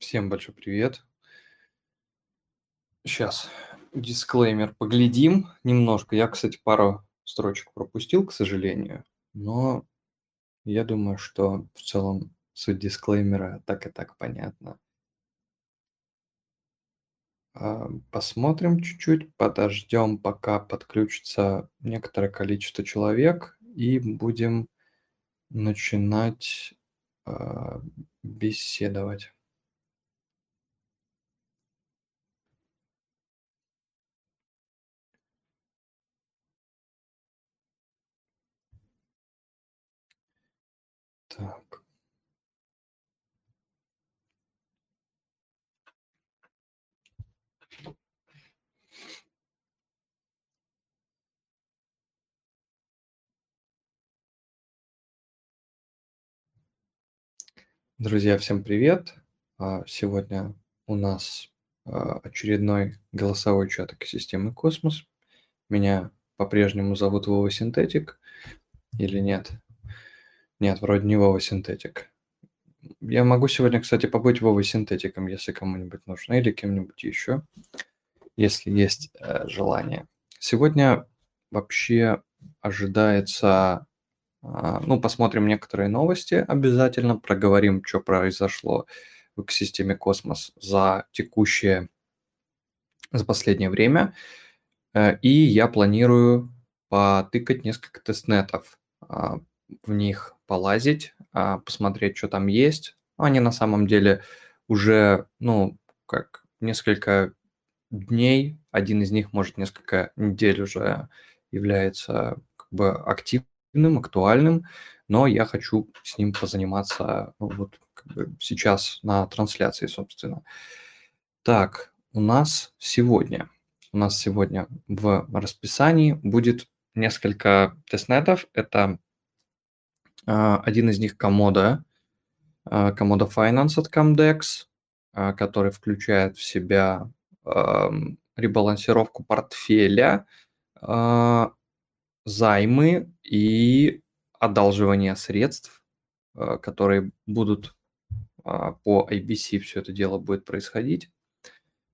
Всем большой привет. Сейчас дисклеймер поглядим немножко. Я, кстати, пару строчек пропустил, к сожалению, но я думаю, что в целом суть дисклеймера так и так понятна. А, посмотрим чуть-чуть, подождем, пока подключится некоторое количество человек, и будем начинать а, беседовать. Так. Друзья, всем привет! А, сегодня у нас а, очередной голосовой чат экосистемы Космос. Меня по-прежнему зовут Вова Синтетик или нет? Нет, вроде не Вова Синтетик. Я могу сегодня, кстати, побыть Вовой Синтетиком, если кому-нибудь нужно, или кем-нибудь еще, если есть э, желание. Сегодня вообще ожидается ну, посмотрим некоторые новости обязательно, проговорим, что произошло в экосистеме Космос за текущее, за последнее время. Э, и я планирую потыкать несколько тестнетов, а, в них полазить, а, посмотреть, что там есть. Они на самом деле уже, ну, как несколько дней, один из них, может, несколько недель уже является как бы активным актуальным, актуальным, но я хочу с ним позаниматься ну, вот как бы сейчас на трансляции, собственно. Так, у нас сегодня, у нас сегодня в расписании будет несколько тестнетов. Это э, один из них комода, э, комода Finance от Comdex, э, который включает в себя э, ребалансировку портфеля, займы и одалживание средств, э, которые будут а, по IBC все это дело будет происходить.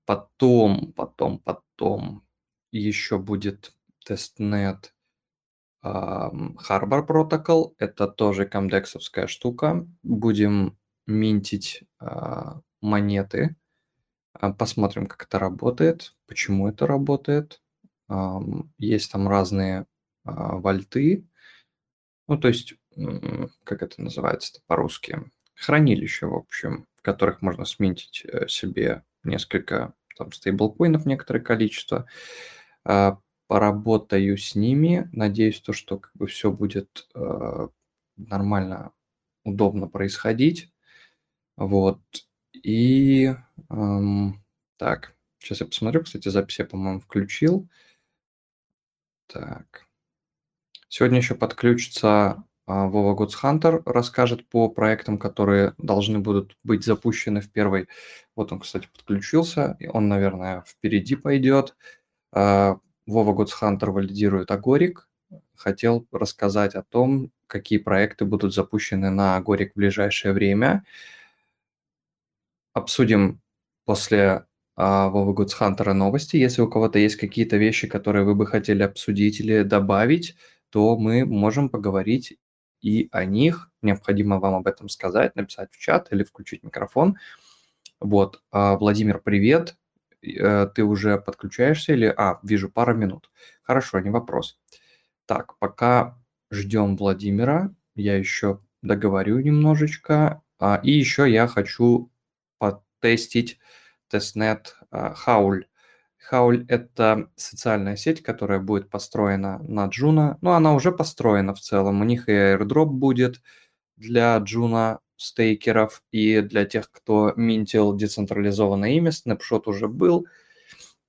Потом, потом, потом еще будет тестнет Harbor Protocol. Это тоже комдексовская штука. Будем минтить а, монеты. А, посмотрим, как это работает, почему это работает. Есть там разные вольты. Ну, то есть, как это называется по-русски? Хранилище, в общем, в которых можно сминтить э, себе несколько там стейблкоинов, некоторое количество. А, поработаю с ними. Надеюсь, то, что как бы все будет э, нормально, удобно происходить. Вот. И эм, так, сейчас я посмотрю, кстати, запись я, по-моему, включил. Так. Сегодня еще подключится а, Вова Гудсхантер, расскажет по проектам, которые должны будут быть запущены в первой. Вот он, кстати, подключился, и он, наверное, впереди пойдет. А, Вова Гудсхантер валидирует Агорик. Хотел рассказать о том, какие проекты будут запущены на Агорик в ближайшее время. Обсудим после а, Вова Гудсхантера новости. Если у кого-то есть какие-то вещи, которые вы бы хотели обсудить или добавить, то мы можем поговорить и о них. Необходимо вам об этом сказать, написать в чат или включить микрофон. Вот, а, Владимир, привет. Э, ты уже подключаешься или... А, вижу, пара минут. Хорошо, не вопрос. Так, пока ждем Владимира, я еще договорю немножечко. А, и еще я хочу потестить тестнет Хауль. Хауль – это социальная сеть, которая будет построена на Juno. Ну, она уже построена в целом. У них и airdrop будет для Juno стейкеров и для тех, кто минтил децентрализованное имя. Снапшот уже был,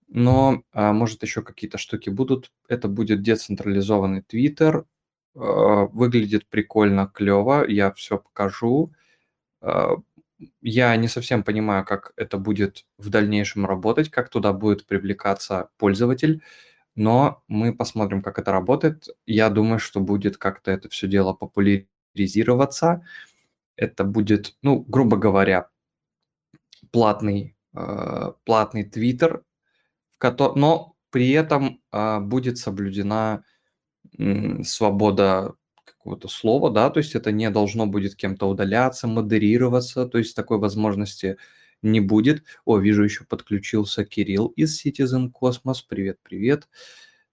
но а, может еще какие-то штуки будут. Это будет децентрализованный Твиттер. А, выглядит прикольно, клево. Я все покажу. Я не совсем понимаю, как это будет в дальнейшем работать, как туда будет привлекаться пользователь, но мы посмотрим, как это работает. Я думаю, что будет как-то это все дело популяризироваться. Это будет, ну, грубо говоря, платный, э, платный Твиттер, но при этом э, будет соблюдена свобода какого-то слова, да, то есть это не должно будет кем-то удаляться, модерироваться, то есть такой возможности не будет. О, вижу, еще подключился Кирилл из Citizen Cosmos. Привет, привет.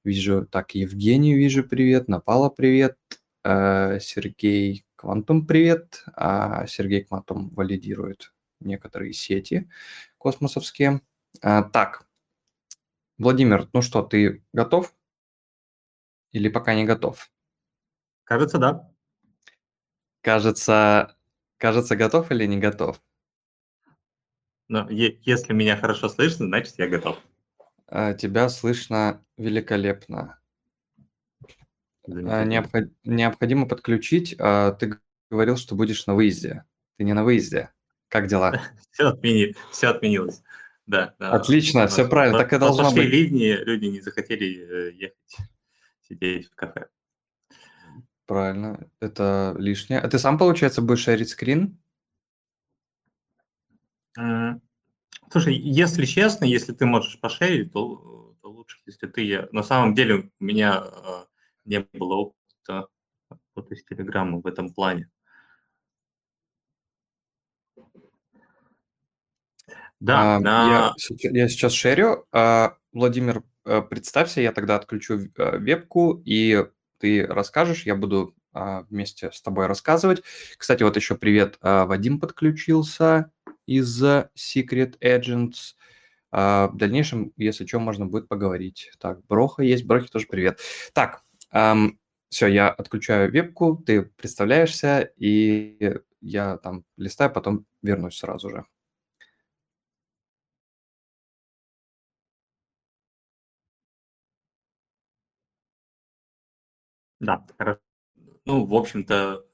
Вижу, так, Евгений вижу, привет. Напала, привет. Э, Сергей Квантум, привет. А Сергей Квантум валидирует некоторые сети космосовские. А, так, Владимир, ну что, ты готов? Или пока не готов? Кажется, да. Кажется, кажется, готов или не готов? Но если меня хорошо слышно, значит, я готов. А, тебя слышно великолепно. А, необход... Необходимо подключить. А, ты говорил, что будешь на выезде. Ты не на выезде. Как дела? Все, отмени... все отменилось. Да, да. Отлично, все правильно. Так и должно быть. ливни, люди не захотели э, ехать сидеть в кафе. Правильно, это лишнее. А ты сам, получается, будешь шерить скрин? Слушай, если честно, если ты можешь пошерить, то, то лучше, если ты... Я... На самом деле у меня э, не было опыта работы с Телеграмом в этом плане. Да, а, на... я, я сейчас шерю. А, Владимир, э, представься, я тогда отключу э, вебку, и ты расскажешь, я буду а, вместе с тобой рассказывать. Кстати, вот еще привет, а, Вадим подключился из Secret Agents. А, в дальнейшем, если что, можно будет поговорить. Так, Броха есть, Брохи тоже привет. Так, эм, все, я отключаю вебку, ты представляешься, и я там листаю, потом вернусь сразу же. Да, хорошо. Ну, в общем-то,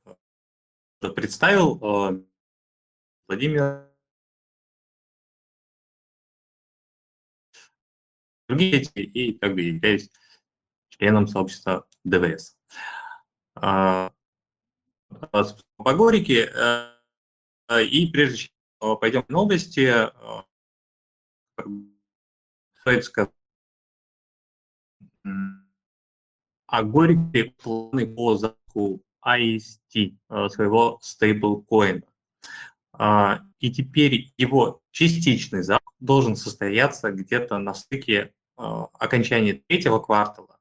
представил э, Владимир другие и как бы являюсь членом сообщества ДВС. А, по Горике, э, и прежде чем пойдем в новости, э, стоит сказать, а Горике планы по запуску IST, э, своего стейблкоина. А, и теперь его частичный запуск должен состояться где-то на стыке а, окончания третьего квартала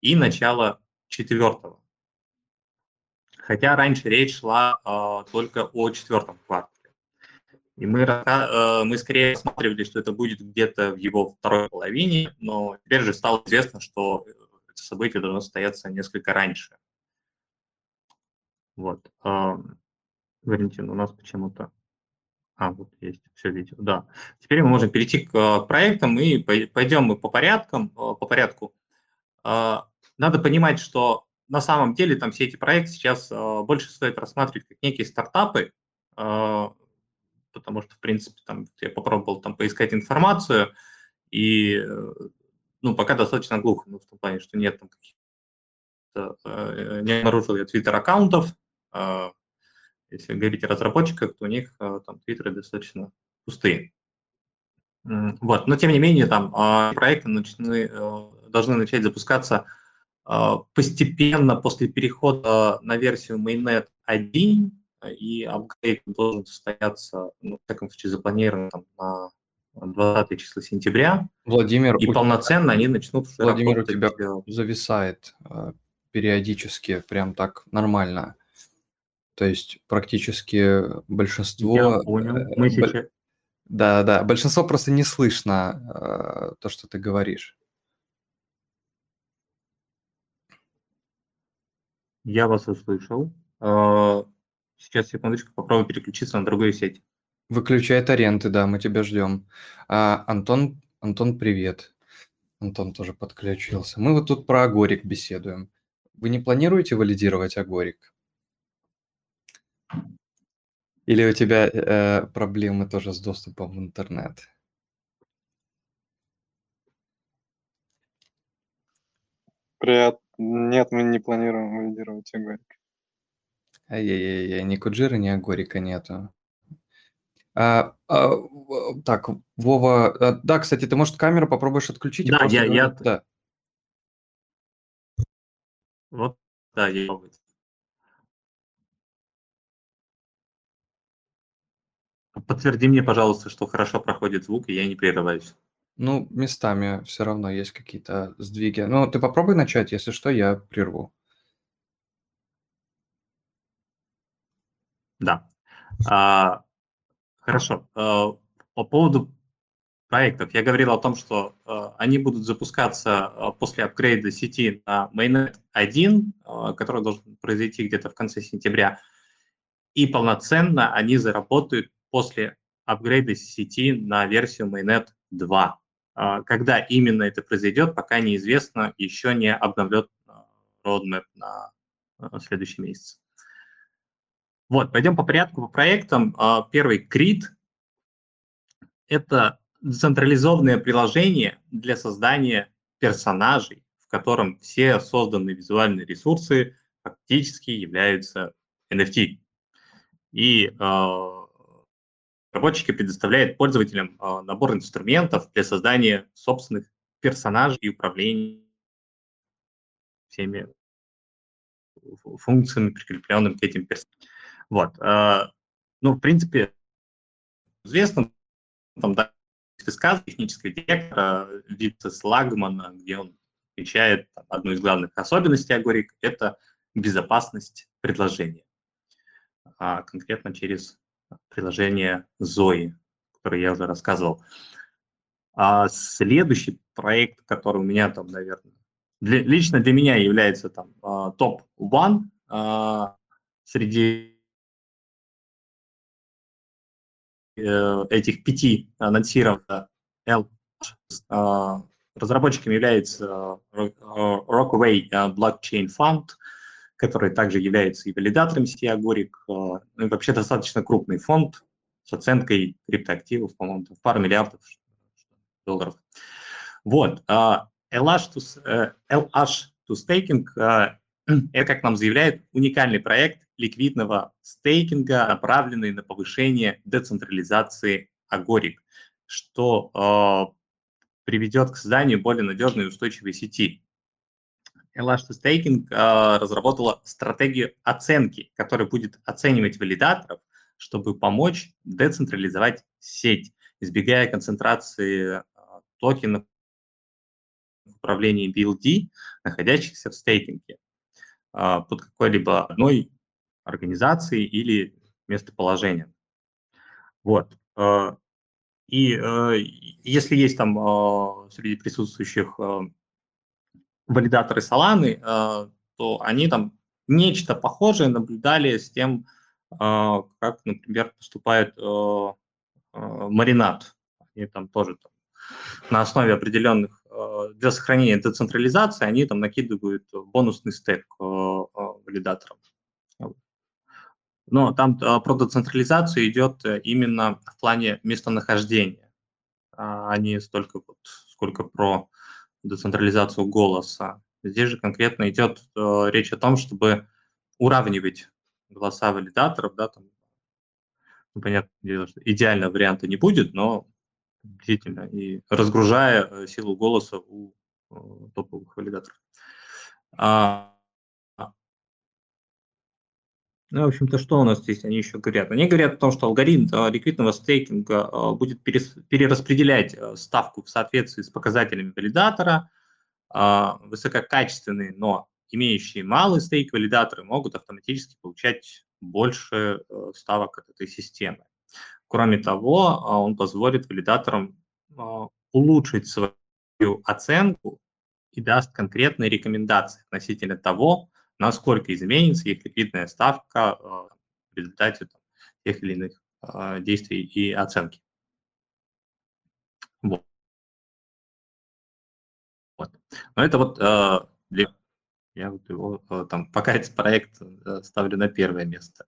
и начала четвертого. Хотя раньше речь шла а, только о четвертом квартале. И мы, мы скорее рассматривали, что это будет где-то в его второй половине, но теперь же стало известно, что событие должно состояться несколько раньше. Вот. Валентин, у нас почему-то а, вот есть все видео, да. Теперь мы можем перейти к, к проектам и пойдем мы по порядкам, э, по порядку. А, надо понимать, что на самом деле там все эти проекты сейчас э, больше стоит рассматривать как некие стартапы, э, потому что, в принципе, там я попробовал там поискать информацию, и ну, пока достаточно глухо, ну, в том плане, что нет там каких-то, не обнаружил я твиттер-аккаунтов, если говорить о разработчиках, то у них э, там твиттеры достаточно пустые. Вот. Но тем не менее, там а, проекты начны, э, должны начать запускаться э, постепенно после перехода на версию Mainnet 1, и апгрейд должен состояться, ну, в всяком случае, запланирован там, на 20 числа сентября. Владимир, и полноценно тебя, они начнут Владимир, у тебя зависает периодически, прям так нормально. То есть практически большинство... Я понял. Мы э, сейчас... Да, да, большинство просто не слышно э, то, что ты говоришь. Я вас услышал. Э, сейчас, секундочку, попробую переключиться на другую сеть. Выключай торренты, да, мы тебя ждем. А, Антон, Антон, привет. Антон тоже подключился. Мы вот тут про Агорик беседуем. Вы не планируете валидировать Агорик? Или у тебя э, проблемы тоже с доступом в интернет? Привет. Нет, мы не планируем валидировать Агорик. Ай-яй-яй, ни Куджира, ни Агорика нету. А, а, так, Вова, а, да, кстати, ты, может, камеру попробуешь отключить? Да, я, я... Да. Вот, да, я... Подтверди мне, пожалуйста, что хорошо проходит звук, и я не прерываюсь. Ну, местами все равно есть какие-то сдвиги. Ну, ты попробуй начать, если что, я прерву. Да. А, хорошо. А, по поводу проектов. Я говорил о том, что а, они будут запускаться а, после апгрейда сети на Mainnet 1, а, который должен произойти где-то в конце сентября. И полноценно они заработают после апгрейда сети на версию Mainnet 2. А, когда именно это произойдет, пока неизвестно, еще не обновлен roadmap на следующий месяц. Вот, пойдем по порядку, по проектам. А, первый CRIT – это децентрализованное приложение для создания персонажей, в котором все созданные визуальные ресурсы фактически являются NFT. И э, разработчики предоставляют пользователям э, набор инструментов для создания собственных персонажей и управления всеми функциями, прикрепленными к этим персонажам. Вот. Э, ну, в принципе, известно, там, да, сказ технического директора Витас Лагмана, где он отвечает одну из главных особенностей Агорик – это безопасность предложения. А конкретно через приложение Zoe, которое я уже рассказывал. А следующий проект, который у меня там, наверное, для, лично для меня является там а, топ-1 а, среди этих пяти анонсированных L, а, разработчиком является э, Rockaway Blockchain Fund, который также является и валидатором сети Agoric, ну и вообще достаточно крупный фонд с оценкой криптоактивов, по-моему, в пару миллиардов долларов. Вот. LH to, LH to Staking это, как нам заявляет, уникальный проект ликвидного стейкинга, направленный на повышение децентрализации агорик, что э, приведет к созданию более надежной и устойчивой сети. Elastic Staking э, разработала стратегию оценки, которая будет оценивать валидаторов, чтобы помочь децентрализовать сеть, избегая концентрации э, токенов в управлении BLD, находящихся в стейкинге. А, под какой-либо одной организацией или местоположением. Вот. А, и а, если есть там среди присутствующих валидаторы Solana, то они там нечто похожее наблюдали с тем, как, например, поступает маринад. Они там тоже там, на основе определенных Э, для сохранения децентрализации они там накидывают бонусный стек э, э, валидаторам. Но там про децентрализацию идет именно в плане местонахождения, а не столько вот, сколько про децентрализацию голоса. Здесь же конкретно идет речь о том, чтобы уравнивать голоса валидаторов, да, там, ну, понятно, идеального варианта не будет, но действительно, и разгружая э, силу голоса у э, топовых валидаторов. А, ну, в общем-то, что у нас здесь они еще говорят? Они говорят о том, что алгоритм э, ликвидного стейкинга будет перераспределять ставку в соответствии с показателями валидатора. А, высококачественные, но имеющие малый стейк валидаторы могут автоматически получать больше ставок от этой системы. Кроме того, он позволит валидаторам улучшить свою оценку и даст конкретные рекомендации относительно того, насколько изменится их ликвидная ставка а, в результате тех или иных действий и оценки. Вот. вот. Но это вот для я вот его там пока этот проект ставлю на первое место.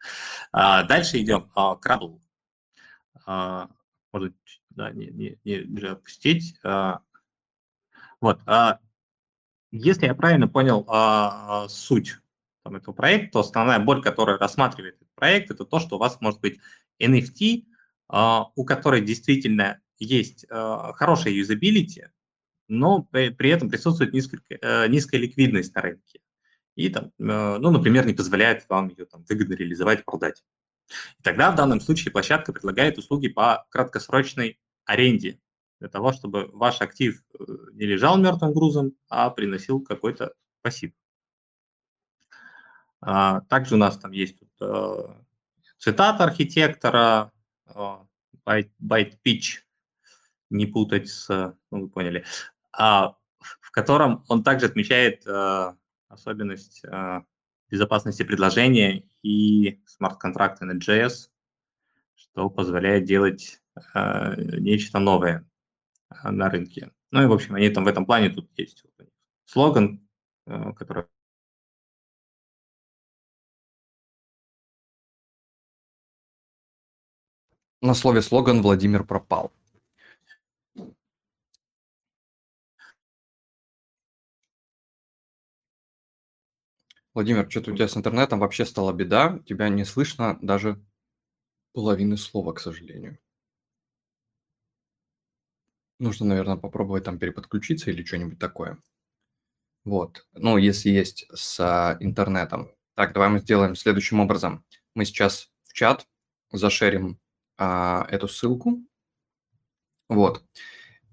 Дальше идем. Крабл а, может, да, не, не, не опустить. А, вот. А, если я правильно понял суть там, этого проекта, то основная боль, которая рассматривает этот проект, это то, что у вас может быть NFT у которой действительно есть хорошая юзабилити, но при, при этом присутствует низкая, низкая ликвидность на рынке. И там, ну, например, не позволяет вам ее там, выгодно реализовать, продать. И тогда в данном случае площадка предлагает услуги по краткосрочной аренде для того, чтобы ваш актив э, не лежал мертвым грузом, а приносил какой-то пассив. А, также у нас там есть тут, э, цитата архитектора, Byte, BytePitch, не путать с, ну, вы поняли, а, в котором он также отмечает э, особенность безопасности предложения и смарт-контракты на JS, что позволяет делать нечто новое. Э, на рынке. Ну и, в общем, они там в этом плане тут есть слоган, э, который На слове слоган Владимир пропал. Владимир, что-то у тебя с интернетом вообще стала беда. Тебя не слышно даже половины слова, к сожалению. Нужно, наверное, попробовать там переподключиться или что-нибудь такое. Вот. Ну, если есть с а, интернетом. Так, давай мы сделаем следующим образом. Мы сейчас в чат зашерим а, эту ссылку. Вот.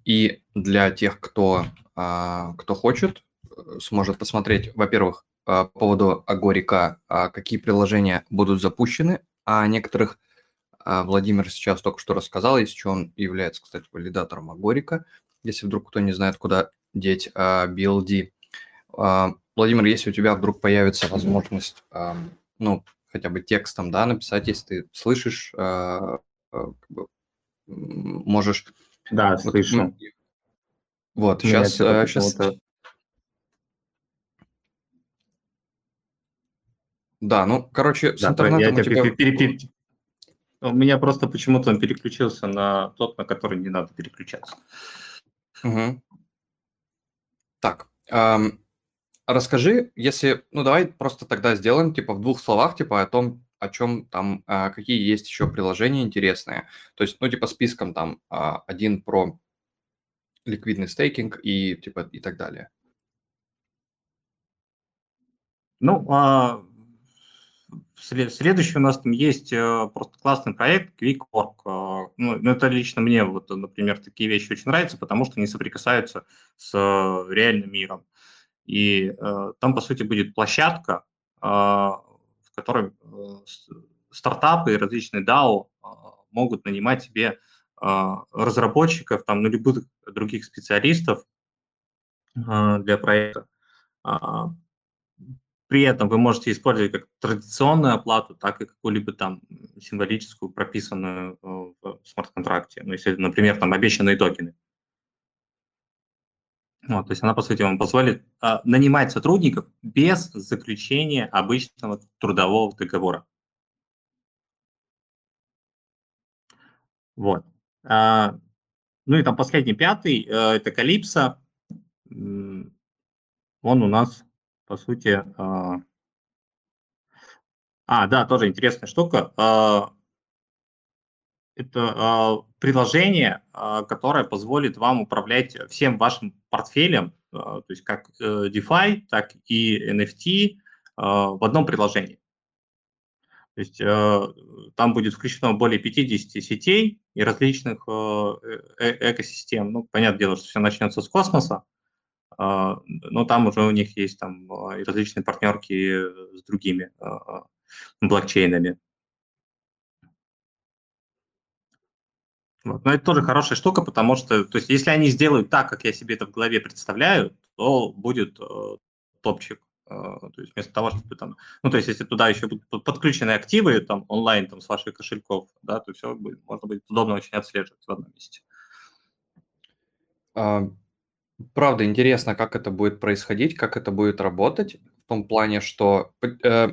И для тех, кто, а, кто хочет, э, сможет посмотреть, во-первых, а, по поводу Агорика, а, какие приложения будут запущены, а некоторых Владимир сейчас только что рассказал, из чего он является, кстати, валидатором Агорика, если вдруг кто не знает, куда деть BLD. А, Владимир, если у тебя вдруг появится возможность, ну, хотя бы текстом, да, написать, если ты слышишь, а, можешь... Да, слышу. Ну, вот, сейчас, сейчас... Да, ну, короче, с да, интернетом я тебя... тебя... У меня просто почему-то он переключился на тот, на который не надо переключаться. Угу. Так, эм, расскажи, если, ну давай просто тогда сделаем, типа в двух словах, типа о том, о чем там, э, какие есть еще приложения интересные. То есть, ну типа списком там э, один про ликвидный стейкинг и типа и так далее. Ну, а, Следующий у нас там есть э, просто классный проект QuickWork. Э, ну, ну, это лично мне, вот, например, такие вещи очень нравятся, потому что они соприкасаются с э, реальным миром. И там, по сути, будет площадка, в которой стартапы и различные DAO могут нанимать себе разработчиков, там, ну, любых других специалистов для проекта. При этом вы можете использовать как традиционную оплату, так и какую-либо там символическую, прописанную э, в смарт-контракте. Ну, если, например, там обещанные токены. Вот, то есть она, по сути, вам позволит а, нанимать сотрудников без заключения обычного трудового договора. Вот. А, ну и там последний, пятый, а, это Калипсо. Он у нас по сути... А, а да, тоже интересная штука. А, это а, приложение, которое позволит вам управлять всем вашим портфелем, то есть как э, DeFi, так и NFT в одном приложении. То есть э, там будет включено более 50 сетей и различных э, экосистем. Ну, понятное дело, что все начнется с космоса, но там уже у них есть там а, различные партнерки с другими а, блокчейнами. Вот. Но это тоже хорошая штука, потому что, то есть, если они сделают так, как я себе это в голове представляю, то будет э, топчик. Э, то есть вместо того, чтобы там, ну, то есть, если туда еще будут подключены активы там онлайн там с ваших кошельков, да, то все будет, можно будет удобно очень отслеживать в одном месте. Правда, интересно, как это будет происходить, как это будет работать, в том плане, что э,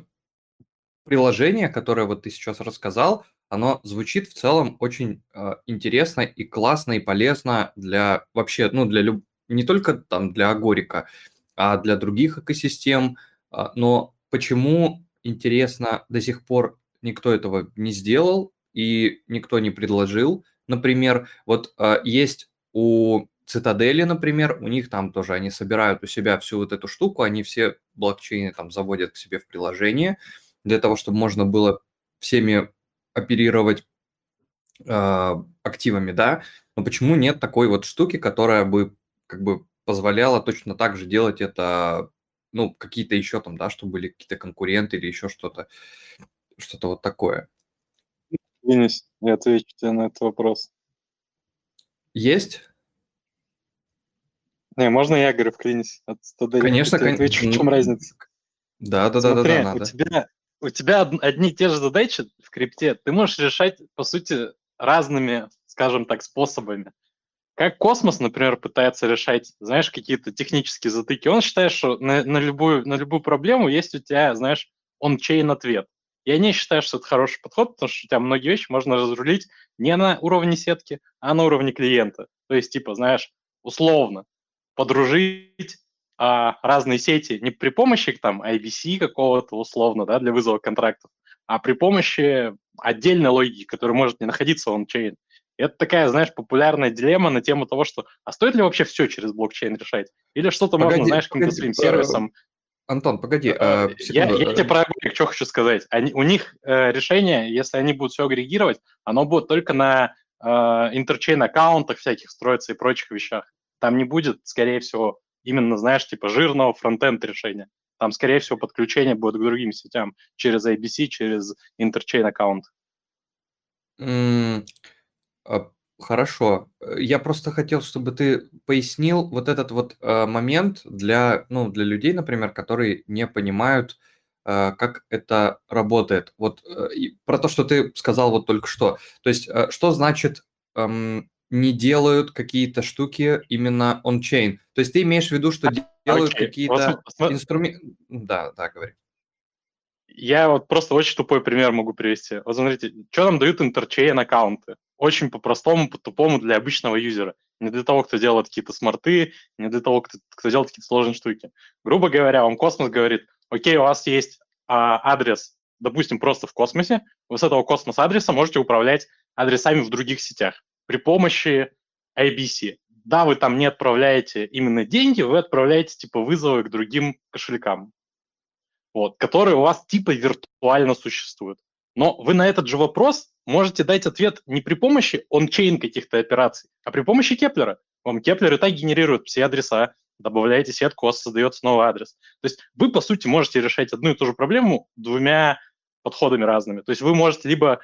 приложение, которое вот ты сейчас рассказал, оно звучит в целом очень э, интересно и классно и полезно для вообще, ну, для люб... не только там для Агорика, а для других экосистем. Э, но почему, интересно, до сих пор никто этого не сделал, и никто не предложил. Например, вот э, есть у Цитадели, например, у них там тоже, они собирают у себя всю вот эту штуку, они все блокчейны там заводят к себе в приложение для того, чтобы можно было всеми оперировать э, активами, да, но почему нет такой вот штуки, которая бы как бы позволяла точно так же делать это, ну, какие-то еще там, да, чтобы были какие-то конкуренты или еще что-то, что-то вот такое. Денис, я отвечу тебе на этот вопрос. Есть? Не, можно я, говорю, вклинюсь? От Конечно, конечно. В чем разница? Да, да, да, да, да, надо. У тебя, у тебя одни и те же задачи в крипте ты можешь решать, по сути, разными, скажем так, способами. Как космос, например, пытается решать, знаешь, какие-то технические затыки. Он считает, что на, на, любую, на любую проблему есть у тебя, знаешь, он-чейн ответ. Я не считаю, что это хороший подход, потому что у тебя многие вещи можно разрулить не на уровне сетки, а на уровне клиента. То есть, типа, знаешь, условно, подружить а, разные сети не при помощи там IBC какого-то условно, да, для вызова контрактов, а при помощи отдельной логики, которая может не находиться в ончейн. Это такая, знаешь, популярная дилемма на тему того, что а стоит ли вообще все через блокчейн решать? Или что-то можно, знаешь, каким-то своим сервисом... Антон, погоди, э, э, я, я тебе про агрегик что хочу сказать. Они, у них э, решение, если они будут все агрегировать, оно будет только на э, интерчейн аккаунтах всяких строиться и прочих вещах. Там не будет, скорее всего, именно, знаешь, типа жирного фронтенд решения. Там, скорее всего, подключение будет к другим сетям через IBC, через интерчейн аккаунт. Mm, хорошо. Я просто хотел, чтобы ты пояснил вот этот вот э, момент для, ну, для людей, например, которые не понимают, э, как это работает. Вот э, про то, что ты сказал вот только что. То есть, э, что значит эм, не делают какие-то штуки именно он-чейн. То есть ты имеешь в виду, что делают okay. какие-то инструменты... Да, да, говори. Я вот просто очень тупой пример могу привести. Вот смотрите, что нам дают интерчейн аккаунты? Очень по-простому, по-тупому для обычного юзера. Не для того, кто делает какие-то смарты, не для того, кто, кто делает какие-то сложные штуки. Грубо говоря, вам космос говорит, окей, у вас есть а, адрес, допустим, просто в космосе, вы с этого космос-адреса можете управлять адресами в других сетях при помощи IBC. Да, вы там не отправляете именно деньги, вы отправляете типа вызовы к другим кошелькам, вот, которые у вас типа виртуально существуют. Но вы на этот же вопрос можете дать ответ не при помощи on-chain каких-то операций, а при помощи Keplr а. Вам Keplr и так генерирует все адреса, добавляете сетку, у вас создается новый адрес. То есть вы, по сути, можете решать одну и ту же проблему двумя подходами разными. То есть вы можете либо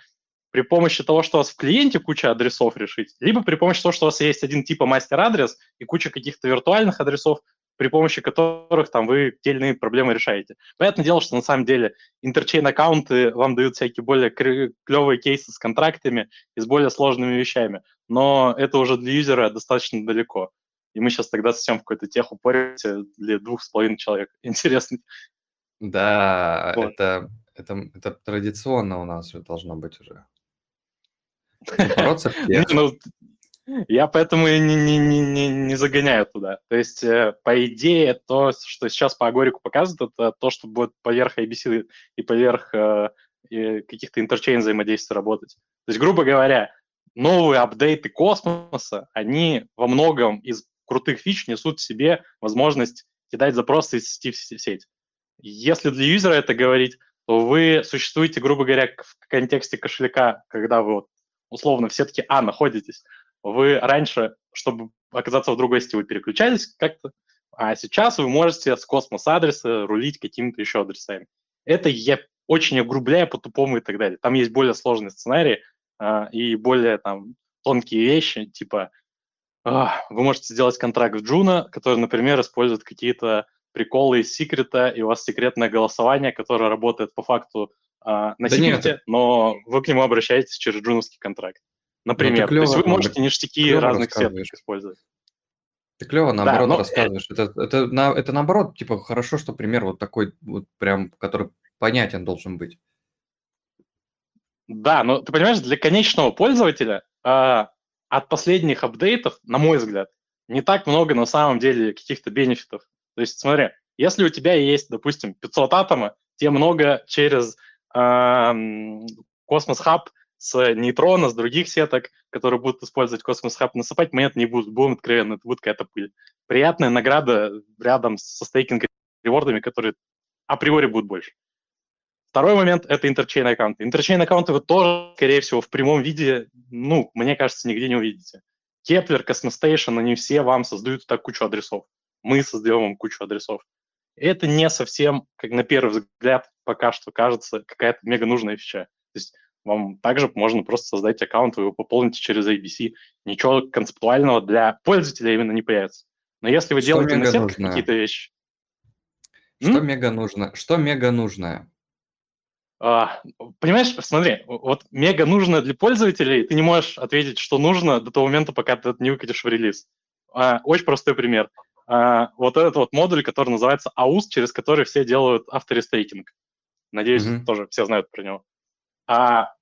при помощи того, что у вас в клиенте куча адресов решить, либо при помощи того, что у вас есть один типа мастер-адрес и куча каких-то виртуальных адресов, при помощи которых там вы те или иные проблемы решаете. Понятное дело, что на самом деле интерчейн-аккаунты вам дают всякие более клевые кейсы с контрактами и с более сложными вещами, но это уже для юзера достаточно далеко. И мы сейчас тогда совсем в какой-то тех упоримся для двух с половиной человек. Интересно. Да, вот. это, это, это традиционно у нас должно быть уже. Бороться ну, я поэтому и не, не, не, не загоняю туда. То есть, э, по идее, то, что сейчас по Агорику показывают, это то, что будет поверх IBC и поверх э, каких-то интерчейн взаимодействий работать. То есть, грубо говоря, новые апдейты космоса, они во многом из крутых фич несут в себе возможность кидать запросы из сети в сеть. Если для юзера это говорить, то вы существуете, грубо говоря, в контексте кошелька, когда вы вот условно в сетке А находитесь, вы раньше, чтобы оказаться в другой сети, вы переключались как-то, а сейчас вы можете с космос-адреса рулить какими-то еще адресами. Это я очень огрубляю по-тупому и так далее. Там есть более сложные сценарии а, и более там тонкие вещи, типа а, вы можете сделать контракт в Juno, который, например, использует какие-то приколы из секрета, и у вас секретное голосование, которое работает по факту а, на да секрете, но вы к нему обращаетесь через джуновский контракт. Ну, Например, клево, то есть вы можете ништяки разных сеток использовать. Ты клево, наоборот, да, но... рассказываешь. Это, это, на, это наоборот, типа, хорошо, что пример вот такой, вот прям, который понятен должен быть. Да, но ты понимаешь, для конечного пользователя э, от последних апдейтов, на мой взгляд, не так много на самом деле каких-то бенефитов. То есть, смотри, если у тебя есть, допустим, 500 атома, тебе много через Cosmos Hub с нейтрона, с других сеток, которые будут использовать Cosmos Hub, насыпать монет не будут, будем откровенно, это будет какая-то пыль. Приятная награда рядом со staking reward ами, которые априори будут больше. Второй момент – это interchain аккаунты. Interchain аккаунты вы тоже, скорее всего, в прямом виде, ну, мне кажется, нигде не увидите. Kepler, Cosmostation, они все вам создают так кучу адресов. Мы создаем вам кучу адресов. Это не совсем, как на первый взгляд, пока что кажется, какая-то мега нужная фича. То есть вам также можно просто создать аккаунт, вы его пополните через ABC. Ничего концептуального для пользователя именно не появится. Но если вы Что делаете на сетках какие-то вещи, Что М? мега нужно? Что мега нужное? А, понимаешь, смотри, вот мега нужно для пользователей, ты не можешь ответить, что нужно до того момента, пока ты это не выкатишь в релиз. А, очень простой пример. А, вот этот вот модуль, который называется Authz, через который все делают авторестейкинг. Надеюсь, Мгм. тоже все знают про него. А,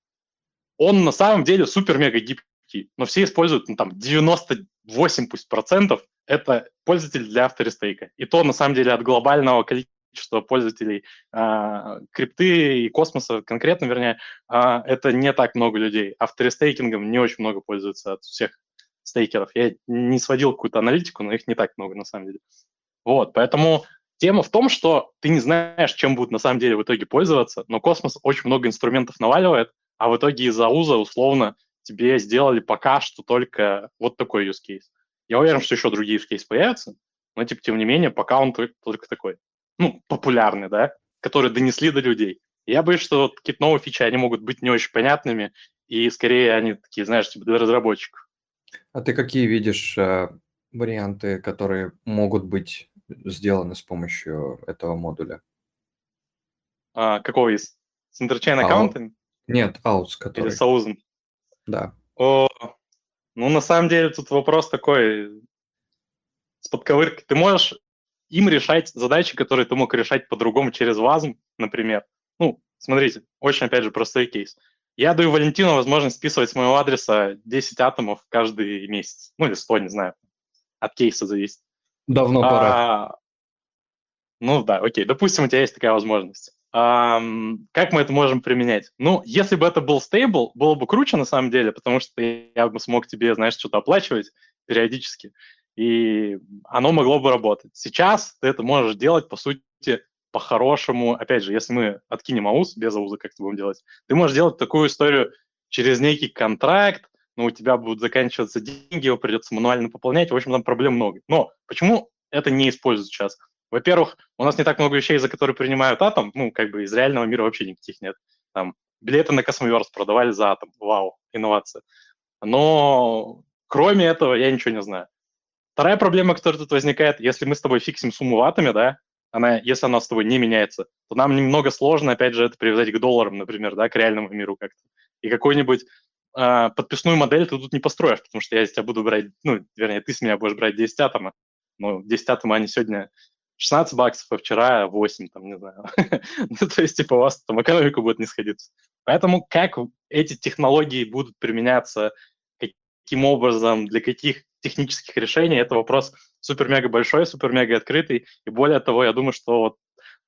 он на самом деле супер-мега гибкий, но все используют, ну, там, 98 пусть процентов это пользователь для авторестейка. И то, на самом деле, от глобального количества пользователей а, крипты и космоса, конкретно, вернее, а, это не так много людей. Авторестейкингом не очень много пользуются от всех стейкеров. Я не сводил какую-то аналитику, но их не так много, на самом деле. Вот, поэтому тема в том, что ты не знаешь, чем будут на самом деле в итоге пользоваться, но космос очень много инструментов наваливает, а в итоге из-за уза, условно, тебе сделали пока что только вот такой use case. Я уверен, что еще другие use case появятся, но, типа, тем не менее, пока он только, такой, ну, популярный, да, который донесли до людей. Я боюсь, что вот какие-то новые фичи, они могут быть не очень понятными, и скорее они такие, знаешь, типа для разработчиков. А ты какие видишь э, варианты, которые могут быть сделаны с помощью этого модуля? А, какого из? С аккаунтами Нет, аутс, или который. с аузом? Да. О, ну, на самом деле, тут вопрос такой с подковыркой. Ты можешь им решать задачи, которые ты мог решать по-другому через ВАЗм, например. Ну, смотрите, очень, опять же, простой кейс. Я даю Валентину возможность списывать с моего адреса 10 атомов каждый месяц. Ну, или 100, не знаю. От кейса зависит. Давно пора. А, ну да, окей, допустим, у тебя есть такая возможность. Ам, как мы это можем применять? Ну, если бы это был стейбл, было бы круче на самом деле, потому что я бы смог тебе, знаешь, что-то оплачивать периодически, и оно могло бы работать. Сейчас ты это можешь делать, по сути, по-хорошему, опять же, если мы откинем Authz, без Authz а как это будем делать, ты можешь делать такую историю через некий контракт, но у тебя будут заканчиваться деньги, его придется мануально пополнять, в общем, там проблем много. Но почему это не используют сейчас? Во-первых, у нас не так много вещей, за которые принимают атом, ну, как бы из реального мира вообще никаких нет. Там билеты на Cosmoverse продавали за атом, вау, инновация. Но кроме этого я ничего не знаю. Вторая проблема, которая тут возникает, если мы с тобой фиксим сумму в атоме, да, она, если она с тобой не меняется, то нам немного сложно, опять же, это привязать к долларам, например, да, к реальному миру как-то. И какой-нибудь э, подписную модель ты тут не построишь, потому что я тебя буду брать, ну, вернее, ты с меня будешь брать 10 атома, ну, 10 атома, они сегодня 16 баксов, а вчера 8, там, не знаю. ну, то есть, типа, у вас там экономика будет не сходиться. Поэтому как эти технологии будут применяться, каким образом, для каких технических решений, это вопрос супер-мега большой, супер-мега открытый. И более того, я думаю, что вот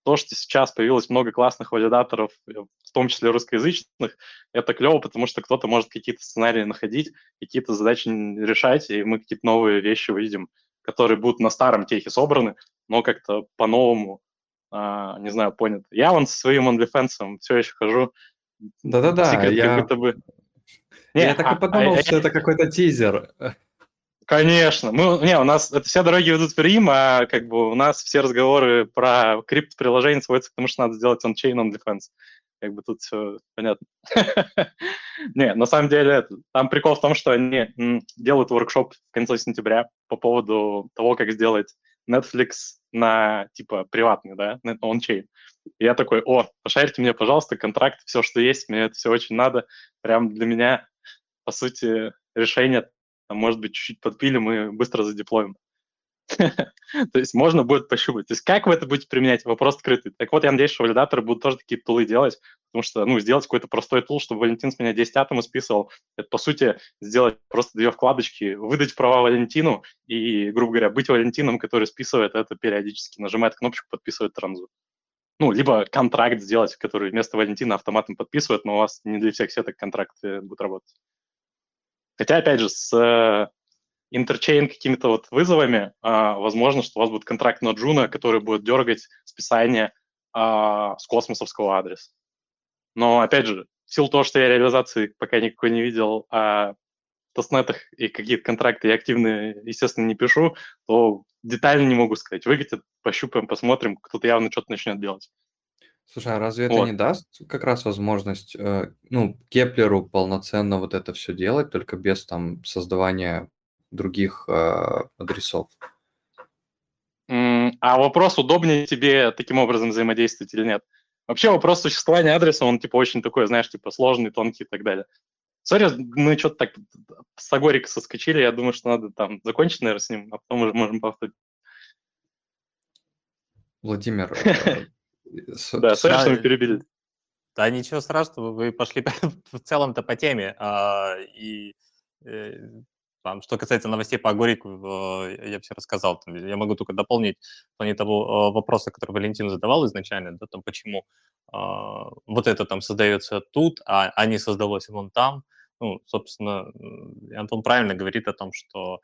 то, что сейчас появилось много классных валидаторов, в том числе русскоязычных, это клево, потому что кто-то может какие-то сценарии находить, какие-то задачи решать, и мы какие-то новые вещи увидим, которые будут на старом техе собраны, но как-то по-новому, а, не знаю, понят. Я вон со своим OnlyFans все еще хожу. Да-да-да, я... как будто бы... Я Не, так а- и подумал, а- что это какой-то тизер. Конечно. Мы, не, у нас это все дороги ведут в Рим, а как бы у нас все разговоры про крипт-приложение сводятся к тому, что надо сделать on-chain on defense. Как бы тут все понятно. Не, на самом деле, там прикол в том, что они делают воркшоп в конце сентября по поводу того, как сделать Netflix на, типа, приватный, да, on-chain. И я такой, о, пошарьте мне, пожалуйста, контракт, все, что есть, мне это все очень надо. Прям для меня, по сути, решение там, может быть, чуть-чуть подпилим и быстро задеплоим. То есть можно будет пощупать. То есть как вы это будете применять? Вопрос открытый. Так вот, я надеюсь, что валидаторы будут тоже такие тулы делать, потому что, ну, сделать какой-то простой тул, чтобы Валентин с меня 10 атомов списывал, это, по сути, сделать просто две вкладочки, выдать права Валентину и, грубо говоря, быть Валентином, который списывает это периодически, нажимает кнопочку, подписывает транзу. ну, либо контракт сделать, который вместо Валентина автоматом подписывает, но у вас не для всех сеток контракт будет работать. Хотя, опять же, с э, interchain какими-то вот вызовами, а, возможно, что у вас будет контракт на Juno, который будет дергать списание а, с космосовского адреса. Но, опять же, в силу того, что я реализации пока никакой не видел, а тестнетах и какие-то контракты я активно, естественно, не пишу, то детально не могу сказать. Выкатят, пощупаем, посмотрим, кто-то явно что-то начнет делать. Слушай, а разве это Вот. не даст как раз возможность, э, ну, Кеплеру полноценно вот это все делать, только без там создавания других э, адресов? М, А вопрос, удобнее тебе таким образом взаимодействовать или нет. Вообще вопрос существования адреса, он типа очень такой, знаешь, типа сложный, тонкий и так далее. Сори, мы что-то так с Агорика соскочили, я думаю, что надо там закончить, наверное, с ним, а потом уже можем повторить. Владимир, э, Да, с- сори, что мы перебили. Да, ничего страшного, вы пошли в целом-то по теме. а, И э, там, что касается новостей по Агорику, э, я все рассказал. Там, Я могу только дополнить в плане того э, вопроса, который Валентин задавал изначально, да, там, почему а, вот это там создается тут, а, а не создалось вон там. Ну, собственно, Антон правильно говорит о том, что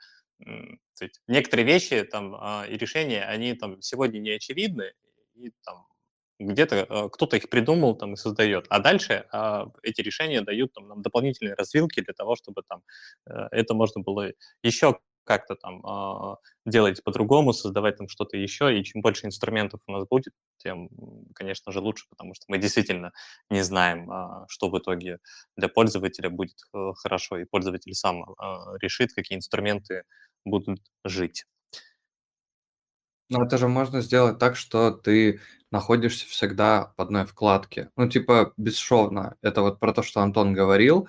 есть некоторые вещи там а, и решения, они там сегодня не очевидны, и там где-то э, кто-то их придумал там и создает, а дальше а, эти решения дают там, нам дополнительные развилки для того, чтобы там э, это можно было еще как-то там а, делать по-другому, создавать там что-то еще, и чем больше инструментов у нас будет, тем, конечно же, лучше, потому что мы действительно не знаем, а, что в итоге для пользователя будет э, хорошо, и пользователь сам решит, какие инструменты будут жить. Ну, это же можно сделать так, что ты находишься всегда в одной вкладке. Ну, типа, бесшовно. Это вот про то, что Антон говорил.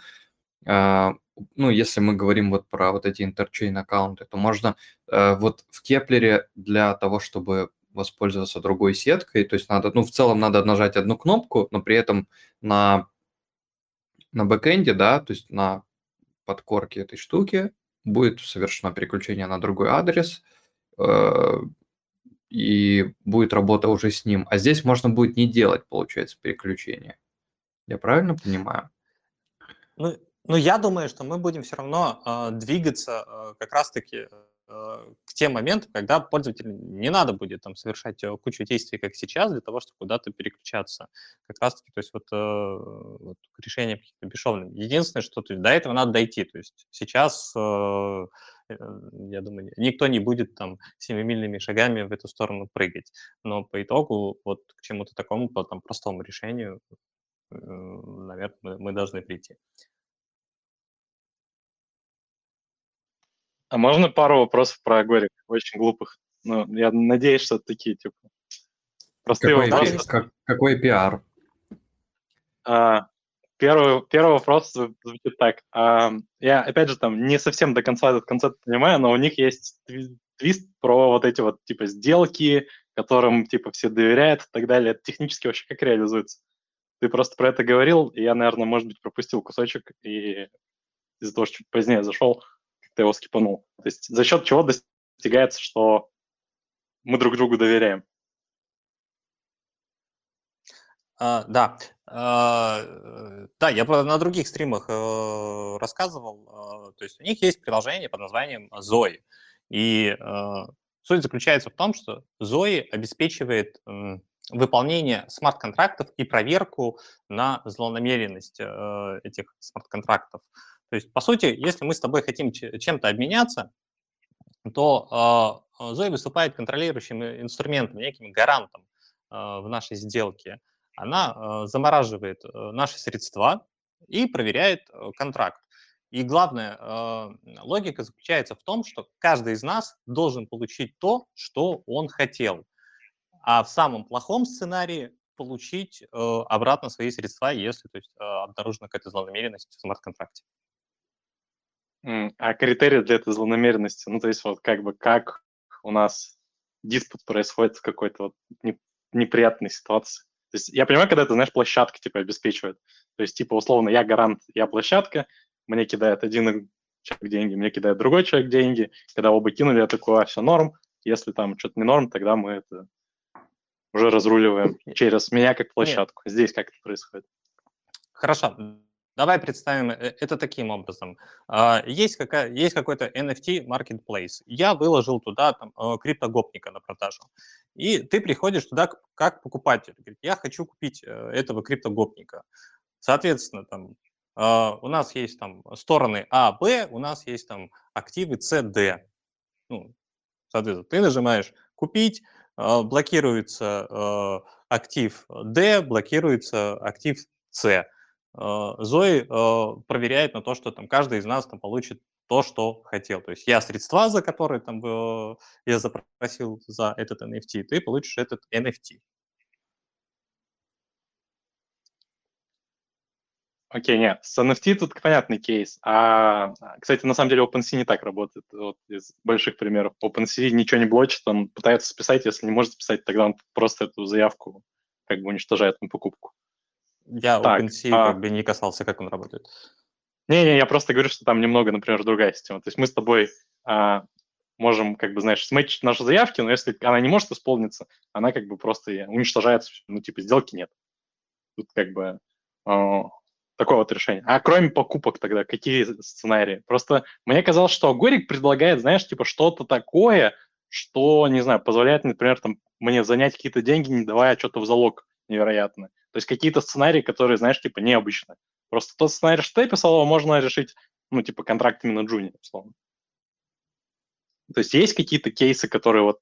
А, Ну, если мы говорим вот про вот эти interchain аккаунты, то можно э, вот в Кеплере для того, чтобы воспользоваться другой сеткой, то есть надо, ну, в целом надо нажать одну кнопку, но при этом на, на бэкэнде, да, то есть на подкорке этой штуки будет совершено переключение на другой адрес, э, и будет работа уже с ним. А здесь можно будет не делать, получается, переключение. Я правильно понимаю? Ну, ну, я думаю, что мы будем все равно э, двигаться э, как раз-таки э, к тем моментам, когда пользователю не надо будет там совершать э, кучу действий, как сейчас, для того, чтобы куда-то переключаться. Как раз-таки, то есть вот, э, вот к решениям каких-то бесшовным. Единственное, что то есть, до этого надо дойти. То есть сейчас, э, я думаю, никто не будет там семимильными шагами в эту сторону прыгать. Но по итогу вот к чему-то такому, по там, простому решению, э, наверное, мы, мы должны прийти. А можно пару вопросов про Агорик? Очень глупых. Ну, я надеюсь, что это такие, типа, простые Какой, вопросы. как- какой пиар? А, Первый, первый вопрос зв- звучит так. Я, опять же, там не совсем до конца этот концепт понимаю, но у них есть тви- твист про вот эти вот, типа, сделки, которым, типа, все доверяют и так далее. Это технически вообще как реализуется? Ты просто про это говорил, и я, наверное, может быть, пропустил кусочек, и из-за того, что чуть позднее зашел, как-то его скипанул. То есть за счет чего достигается, что мы друг другу доверяем? А, да, да, я на других стримах э, рассказывал. а, То есть у них есть приложение под названием Zoe. И э, суть заключается в том, что Zoe обеспечивает выполнение смарт-контрактов и проверку на злонамеренность э, этих смарт-контрактов. То есть, по сути, если мы с тобой хотим че- чем-то обменяться, то э, Zoe выступает контролирующим э, инструментом, неким гарантом э, в нашей сделке. Она э, замораживает э, наши средства и проверяет э, контракт. И главная логика заключается в том, что каждый из нас должен получить то, что он хотел. А в самом плохом сценарии получить обратно свои средства, если то есть, обнаружена какая-то злонамеренность в смарт-контракте. А критерии для этой злонамеренности, ну, то есть вот как бы как у нас диспут происходит в какой-то вот не- неприятной ситуации. То есть я понимаю, когда это, знаешь, площадка типа обеспечивает. То есть типа условно я гарант, я площадка, мне кидает один человек деньги, мне кидает другой человек деньги. Когда оба кинули, я такой, а, все норм. Если там что-то не норм, тогда мы это уже разруливаем через меня как площадку. Нет. Здесь как это происходит? Хорошо. Давай представим э, это таким образом. А, есть, какая, есть какой-то NFT marketplace. Я выложил туда там, э, криптогопника на продажу. И ты приходишь туда как покупатель. Говорит, я хочу купить э, этого криптогопника. Соответственно, там, у нас есть там стороны А, Б, у нас есть там активы С, Д. Ну, соответственно, ты нажимаешь «Купить», блокируется актив D, блокируется актив С. Э, Зои э, проверяет на то, что там каждый из нас там получит то, что хотел. То есть я средства, за которые там э, я запросил за этот NFT, ты получишь этот NFT. Окей, okay, нет, с NFT тут понятный кейс. А, кстати, на самом деле OpenSea не так работает. Вот из больших примеров. OpenSea ничего не блочит, он пытается списать, если не может списать, тогда он просто эту заявку как бы уничтожает на покупку. Я так, OpenSea а... как бы не касался, как он работает. Не-не, я просто говорю, что там немного, например, другая система. То есть мы с тобой а, можем, как бы, знаешь, сметчить наши заявки, но если она не может исполниться, она как бы просто уничтожается, ну, типа, сделки нет. Тут как бы а, такое вот решение. А кроме покупок тогда, какие сценарии? Просто мне казалось, что Горик предлагает, знаешь, типа, что-то такое, что, не знаю, позволяет, например, там, мне занять какие-то деньги, не давая что-то в залог невероятно. То есть какие-то сценарии, которые, знаешь, типа необычные. Просто тот сценарий, что ты писал, его можно решить, ну, типа, контрактами на джуне, условно. То есть есть какие-то кейсы, которые вот,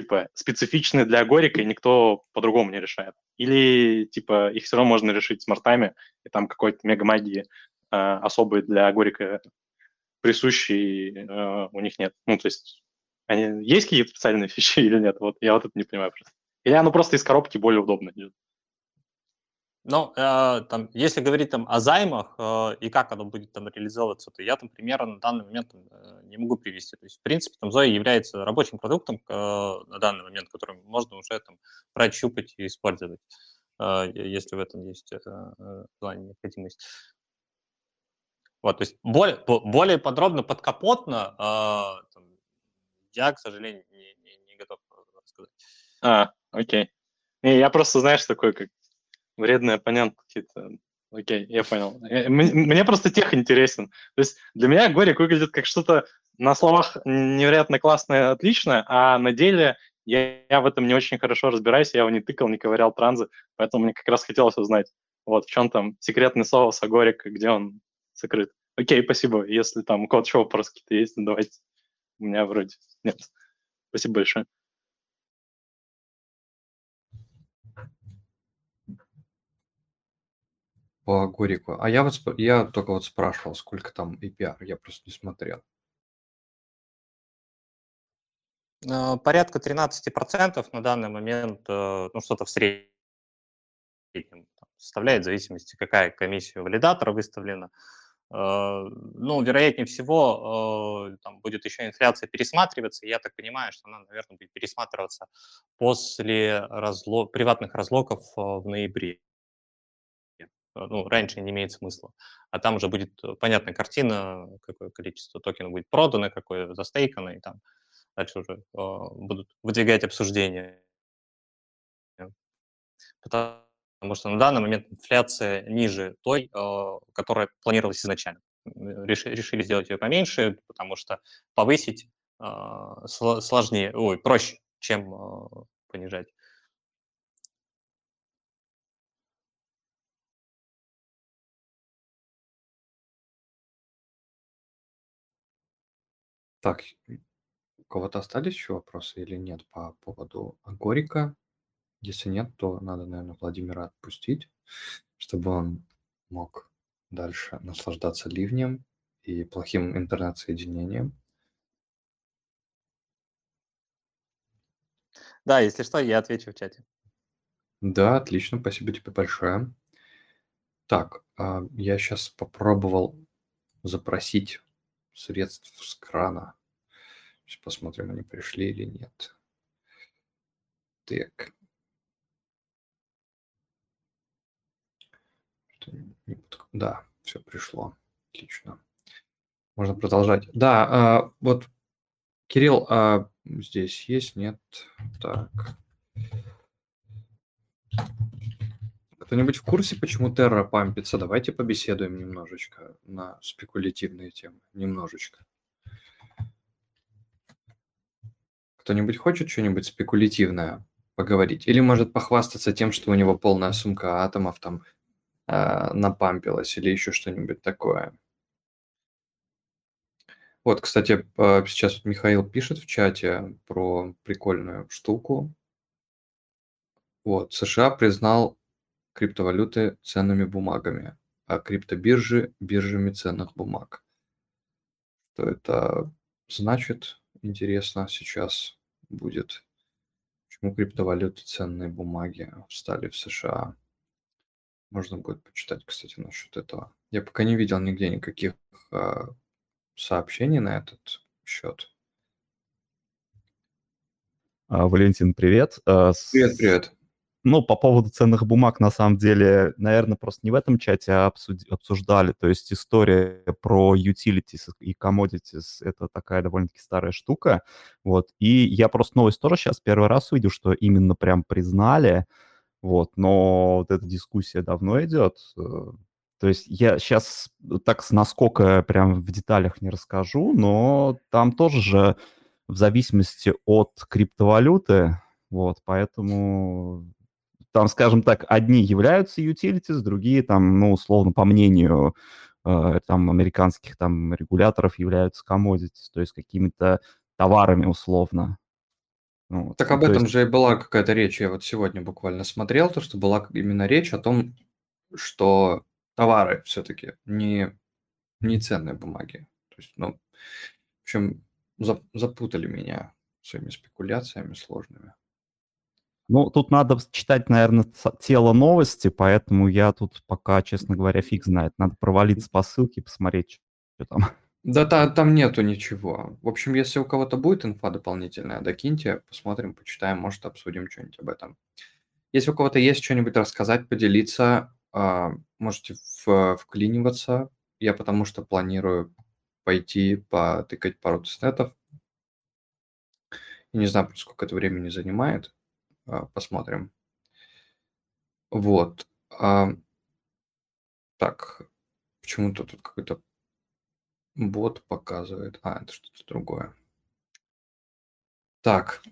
типа, специфичны для Горика, и никто по-другому не решает. Или, типа, их все равно можно решить смартами, и там какой-то мега-магии э, особой для Горика присущей э, у них нет. Ну, то есть они, есть какие-то специальные фичи или нет? Вот я вот это не понимаю просто. Или оно просто из коробки более удобно идет? Ну, э, там, если говорить там о займах э, и как оно будет там реализовываться, то я там примерно на данный момент э, не могу привести. То есть, в принципе, там Zoe является рабочим продуктом э, на данный момент, который можно уже там прощупать и использовать, э, если в этом есть э, э желание, необходимость. Вот, то есть более, более подробно, подкапотно э, там, я, к сожалению, не, не, не готов рассказать. А, окей. Я просто, знаешь, такой, как вредный оппонент какие-то. Окей, я понял. Э, мне просто тех интересен. То есть для меня Горик выглядит как что-то на словах невероятно классное, отличное, а на деле я, я в этом не очень хорошо разбираюсь, я его не тыкал, не ковырял транзы, поэтому мне как раз хотелось узнать, вот в чем там секретный соус Агорик, где он сокрыт. Окей, спасибо. Если там у кого-то еще вопросы какие-то есть, давайте. У меня вроде нет. Спасибо большое. По Горику. А я вот я только вот спрашивал, сколько там APR, я просто не смотрел. Э, порядка 13% на данный момент, э, ну, что-то в среднем составляет, в зависимости, какая комиссия валидатора выставлена. Э, ну, вероятнее всего, там будет еще инфляция пересматриваться. Я так понимаю, что она, наверное, будет пересматриваться после разло... приватных разлоков в ноябре. Э, ну, раньше не имеет смысла. А там уже будет э, понятная картина, какое количество токенов будет продано, какое застейкано, и там дальше уже э, будут выдвигать обсуждения. Потому что на данный момент инфляция ниже той, э, которая планировалась изначально. Решили, решили сделать ее поменьше, потому что повысить э, сложнее, ой, проще, чем э, понижать. Так, у кого-то остались еще вопросы или нет по поводу Горика? Если нет, то надо, наверное, Владимира отпустить, чтобы он мог дальше наслаждаться ливнем и плохим интернет-соединением. Да, если что, я отвечу в чате. Да, отлично, спасибо тебе большое. Так, а, я сейчас попробовал запросить средств с крана. Сейчас посмотрим, они пришли или нет. Так. Да, все пришло. Отлично. Можно продолжать. Да, а, вот Кирилл, а здесь есть? Нет. Так. Кто-нибудь в курсе, почему Терра пампится? Давайте побеседуем немножечко на спекулятивные темы. Немножечко. Кто-нибудь хочет что-нибудь спекулятивное поговорить? Или может похвастаться тем, что у него полная сумка атомов там э, напампилась или еще что-нибудь такое? Вот, кстати, сейчас Михаил пишет в чате про прикольную штуку. Вот, США признал криптовалюты ценными бумагами, а криптобиржи – биржами ценных бумаг. Что это значит? Интересно сейчас будет. Почему криптовалюты ценные бумаги стали в США? Можно будет почитать, кстати, насчет этого. Я пока не видел нигде никаких э, сообщений на этот счет. А, Валентин, привет. А, привет, привет. Ну, по поводу ценных бумаг, на самом деле, наверное, просто не в этом чате а обсуждали. То есть история про utilities и commodities — это такая довольно-таки старая штука. Вот. И я просто новость тоже сейчас первый раз увидел, что именно прям признали. Вот. Но вот эта дискуссия давно идет. Э, то есть я сейчас так насколько прям в деталях не расскажу, но там тоже же в зависимости от криптовалюты, вот, поэтому там, скажем так, одни являются utilities, другие там, ну, условно, по мнению э, там американских там регуляторов являются commodities, то есть какими-то товарами условно. Ну, так об этом есть... же и была какая-то речь. Я вот сегодня буквально смотрел то, что была именно речь о том, что товары все-таки не, не ценные бумаги. То есть, ну, в общем, запутали меня своими спекуляциями сложными. Ну, тут надо читать, наверное, тело новости, поэтому я тут пока, честно говоря, фиг знает. Надо провалиться по ссылке и посмотреть, что там. Да, та, там нету ничего. В общем, если у кого-то будет инфа дополнительная, докиньте, посмотрим, почитаем, может, обсудим что-нибудь об этом. Если у кого-то есть что-нибудь рассказать, поделиться, а, можете вклиниваться. Я потому что планирую пойти потыкать пару тестнетов. И не знаю, сколько это времени занимает. А, посмотрим. Вот. А, так, почему-то тут какой-то бот показывает. А, это что-то другое. Так,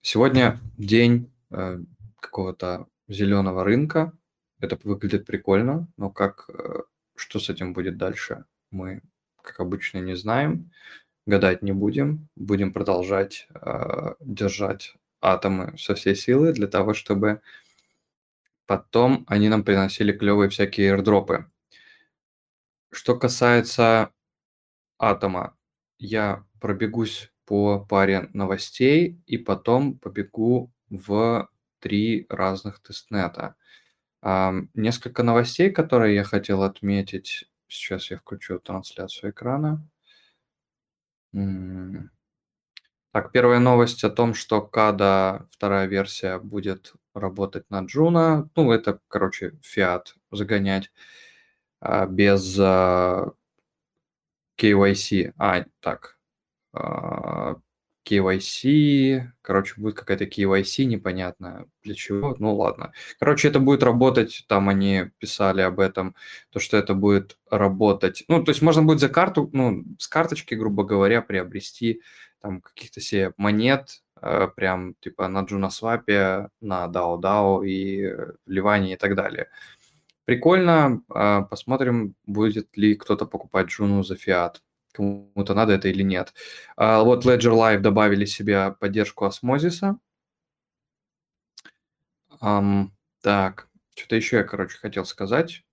сегодня день э, какого-то зеленого рынка. Это выглядит прикольно, но как, э, что с этим будет дальше, мы, как обычно, не знаем. Гадать не будем. Будем продолжать э, держать атомы со всей силы для того, чтобы потом они нам приносили клевые всякие airdropы. Что касается атома, я пробегусь по паре новостей и потом побегу в три разных тестнета. Несколько новостей, которые я хотел отметить. Сейчас я включу трансляцию экрана. Так, первая новость о том, что Када вторая версия будет работать на Джуна. Ну, это, короче, фиат загонять а, без а, KYC. А, так. А, KYC, короче, будет какая-то KYC непонятная для чего, ну ладно. Короче, это будет работать, там они писали об этом, то, что это будет работать, ну, то есть можно будет за карту, ну, с карточки, грубо говоря, приобрести там каких-то себе монет, э, прям типа на Джунасвапе, на DAO DAO и Ливане и так далее. Прикольно, э, посмотрим, будет ли кто-то покупать Джуну за фиат кому-то надо это или нет. А, вот Ledger Live добавили себе поддержку осмозиса. Так, что-то еще я, короче, хотел сказать.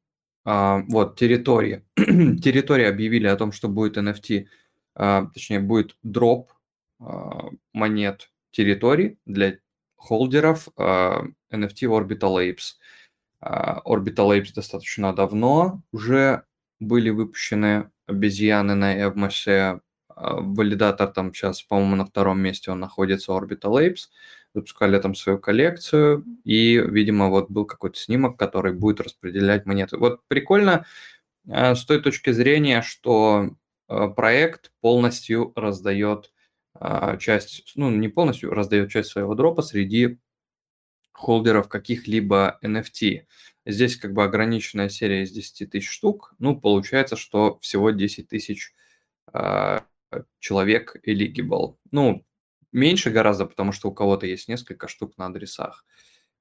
Uh, вот, территории. территории объявили о том, что будет NFT, а, точнее, будет дроп монет территорий для холдеров NFT Orbital Apes. Orbital Apes достаточно давно уже были выпущены обезьяны на Эвмаше. Валидатор там сейчас, по-моему, на втором месте он находится, Orbital Apes. Запускали там свою коллекцию, и, видимо, вот был какой-то снимок, который будет распределять монеты. Вот прикольно с той точки зрения, что проект полностью раздает часть, ну, не полностью, раздает часть своего дропа среди холдеров каких-либо NFT. Здесь как бы ограниченная серия из 10 тысяч штук. Ну, получается, что всего 10 тысяч э, человек eligible. Ну, меньше гораздо, потому что у кого-то есть несколько штук на адресах.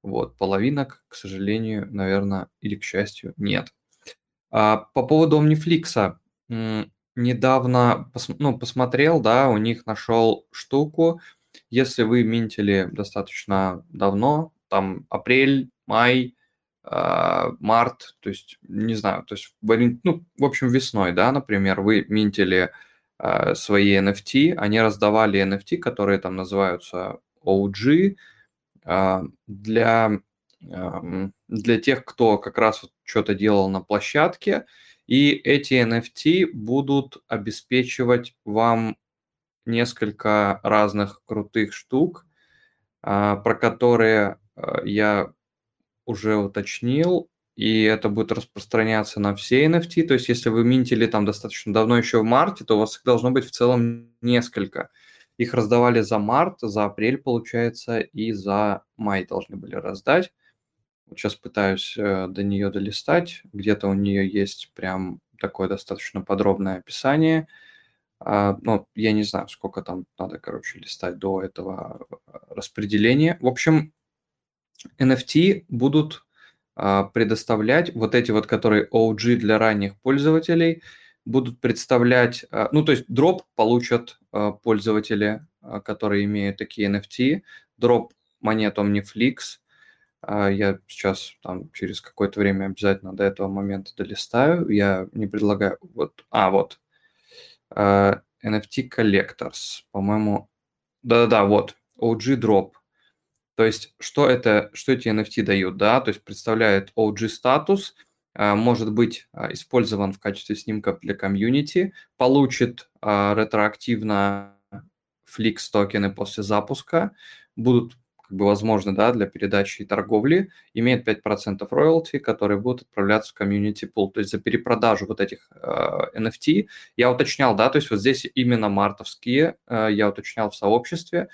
Вот, половинок, к сожалению, наверное, или к счастью, нет. А, по поводу Omniflix, недавно пос, ну, посмотрел, да, у них нашел штуку, если вы минтили достаточно давно, там апрель, май, э, март, то есть, не знаю, то есть, ну, в общем, весной, да, например, вы минтили э, свои NFT, они раздавали NFT, которые там называются OG, э, для, э, для тех, кто как раз вот что-то делал на площадке, и эти NFT будут обеспечивать вам несколько разных крутых штук, про которые я уже уточнил, и это будет распространяться на все NFT. То есть, если вы минтили там достаточно давно, еще в марте, то у вас их должно быть в целом несколько. Их раздавали за март, за апрель, получается, и за май должны были раздать. Вот сейчас пытаюсь э, до нее долистать. Где-то у нее есть прям такое достаточно подробное описание. А, ну, я не знаю, сколько там надо, короче, листать до этого э, распределения. В общем, NFT будут а, предоставлять вот эти вот, которые OG для ранних пользователей, будут представлять, а, ну то есть дроп получат пользователи, которые имеют такие NFT, дроп монет Omniflix, я сейчас там через какое-то время обязательно до этого момента долистаю. Я не предлагаю... Вот, а, вот. NFT Collectors, по-моему. Да-да-да, вот. OG Drop. То есть, что это, что эти NFT дают, да, то есть представляет OG статус, а, может быть а, использован в качестве снимков для комьюнити, получит а, ретроактивно Flix токены после запуска, будут как бы возможны да, для передачи и торговли, имеет 5% роялти, которые будут отправляться в комьюнити пул. То есть за перепродажу вот этих э, NFT я уточнял, да, то есть вот здесь именно мартовские э, я уточнял в сообществе,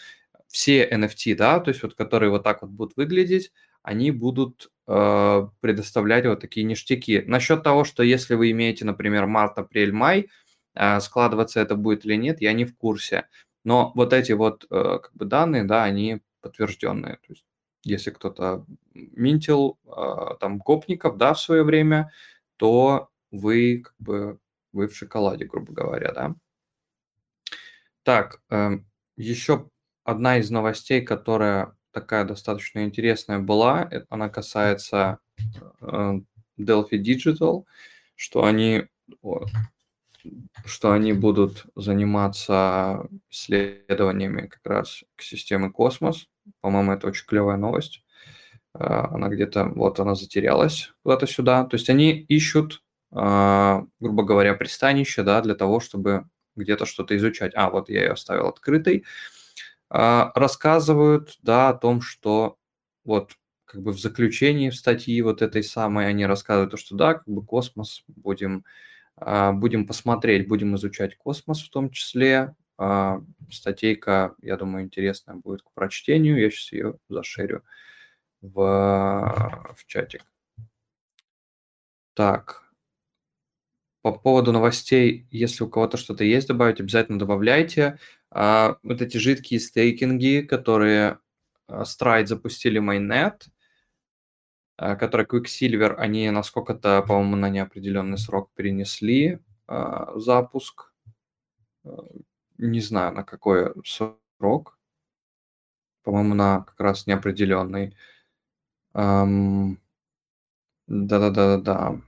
все NFT, да, то есть вот которые вот так вот будут выглядеть, они будут э, предоставлять вот такие ништяки. Насчет того, что если вы имеете, например, март, апрель, май, э, складываться это будет или нет, я не в курсе. Но вот эти вот э, как бы данные, да, они подтвержденные. То есть если кто-то минтил э, там гопников, да, в свое время, то вы как бы вы в шоколаде, грубо говоря, да. Так, э, еще одна из новостей, которая такая достаточно интересная была, э, она касается э, Delphi Digital, что они, что они будут заниматься исследованиями как раз к системе Космос. По-моему, это очень клевая новость. Э, она где-то, вот она затерялась куда-то сюда. То есть они ищут, грубо говоря, пристанище, да, для того, чтобы где-то что-то изучать. А, вот я ее оставил открытой. А, рассказывают, да, о том, что вот как бы в заключении в статьи вот этой самой они рассказывают, что да, как бы космос будем, а, будем посмотреть, будем изучать космос в том числе. А, статейка, я думаю, интересная будет к прочтению. Я сейчас ее зашерю в, в чатик. Так, по поводу новостей, если у кого-то что-то есть добавить, обязательно добавляйте. А, вот эти жидкие стейкинги, которые а, Stride запустили Mainnet, а, которые Quicksilver, они на сколько-то, по-моему, на неопределенный срок перенесли а, запуск. А, не знаю, на какой срок. По-моему, на как раз неопределенный. Да-да-да-да-да.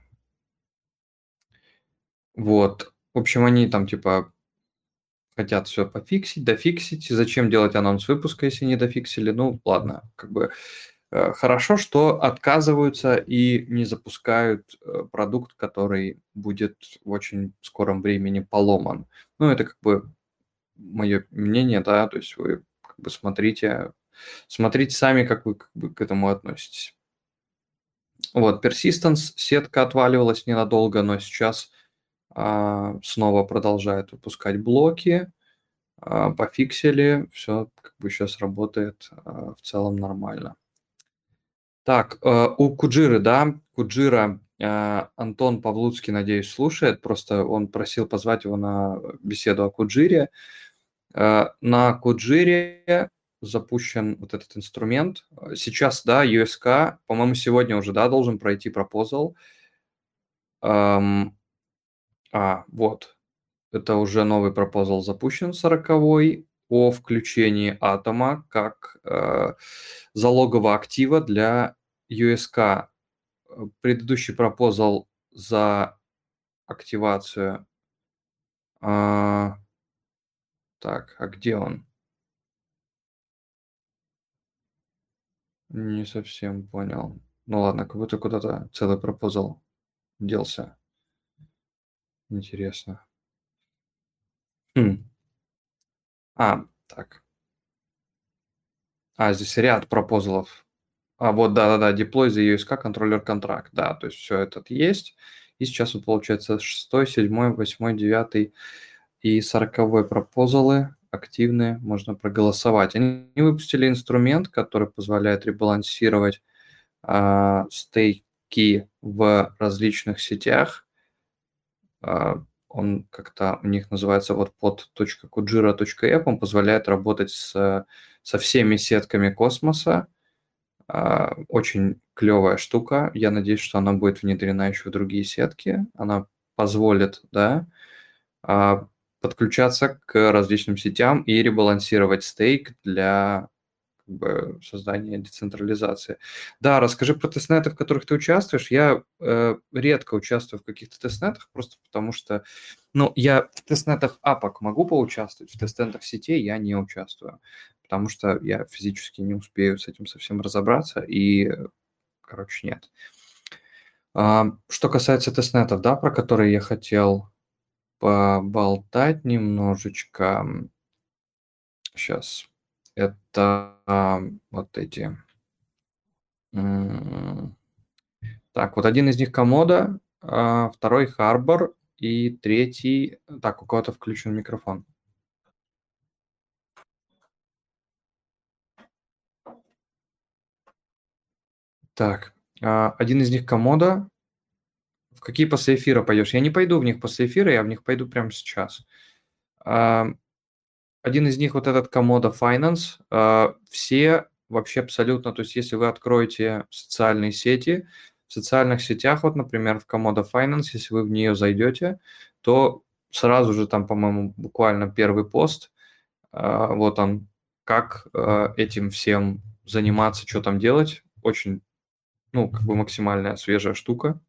Вот. В общем, они там типа хотят все пофиксить, дофиксить. Зачем делать анонс выпуска, если не дофиксили? Ну, ладно, как бы э, хорошо, что отказываются и не запускают э, продукт, который будет в очень скором времени поломан. Ну, это как бы мое мнение, да, то есть вы как бы смотрите, смотрите сами, как вы как бы к этому относитесь. Вот, persistence, сетка отваливалась ненадолго, но сейчас а, снова продолжает выпускать блоки, а, пофиксили, все как бы сейчас работает а, в целом нормально. Так, э, у Куджиры, да, Куджира, э, Антон Павлуцкий, надеюсь, слушает, просто он просил позвать его на беседу о Куджире. Э, на Куджире запущен вот этот инструмент. Сейчас, да, USK, по-моему, сегодня уже, да, должен пройти пропозал. Эм, а, вот, это уже новый пропозал запущен, 40 о включении атома как э, залогового актива для USK. Предыдущий пропозал за активацию. А, так, а где он? Не совсем понял. Ну ладно, как будто куда-то целый пропозал делся. Интересно. Хм. А, так. А, здесь ряд пропозалов. А, вот, да-да-да, deploy the USK контроллер контракт. Да, то есть все это есть. И сейчас вот получается 6, 7, 8, 9 и 40 пропозалы активные, можно проголосовать. Они выпустили инструмент, который позволяет ребалансировать э, стейки в различных сетях. Э, он как-то у них называется вот под .kujira.app, он позволяет работать с, со всеми сетками космоса. Э, очень клевая штука. Я надеюсь, что она будет внедрена еще в другие сетки. Она позволит, да, подключаться к различным сетям и ребалансировать стейк для как бы, создания децентрализации. Да, расскажи про тестнеты, в которых ты участвуешь. Я э, редко участвую в каких-то тестнетах, просто потому что, ну, я в тестнетах апок могу поучаствовать, в тестнетах сетей я не участвую, потому что я физически не успею с этим совсем разобраться, и, короче, нет. А, что касается тестнетов, да, про которые я хотел поболтать немножечко. Сейчас. Это а, вот эти. Так, вот один из них комода, а, второй Harbor и третий... Так, у кого-то включен микрофон. Так, а, один из них комода, в какие после эфира пойдешь? Я не пойду в них после эфира, я в них пойду прямо сейчас. Один из них вот этот Komodo Finance. А, все вообще абсолютно, то есть если вы откроете социальные сети, в социальных сетях, вот, например, в Komodo Finance, если вы в нее зайдете, то сразу же там, по-моему, буквально первый пост, а, вот он, как а, этим всем заниматься, что там делать. Очень, ну, как бы максимальная свежая штука.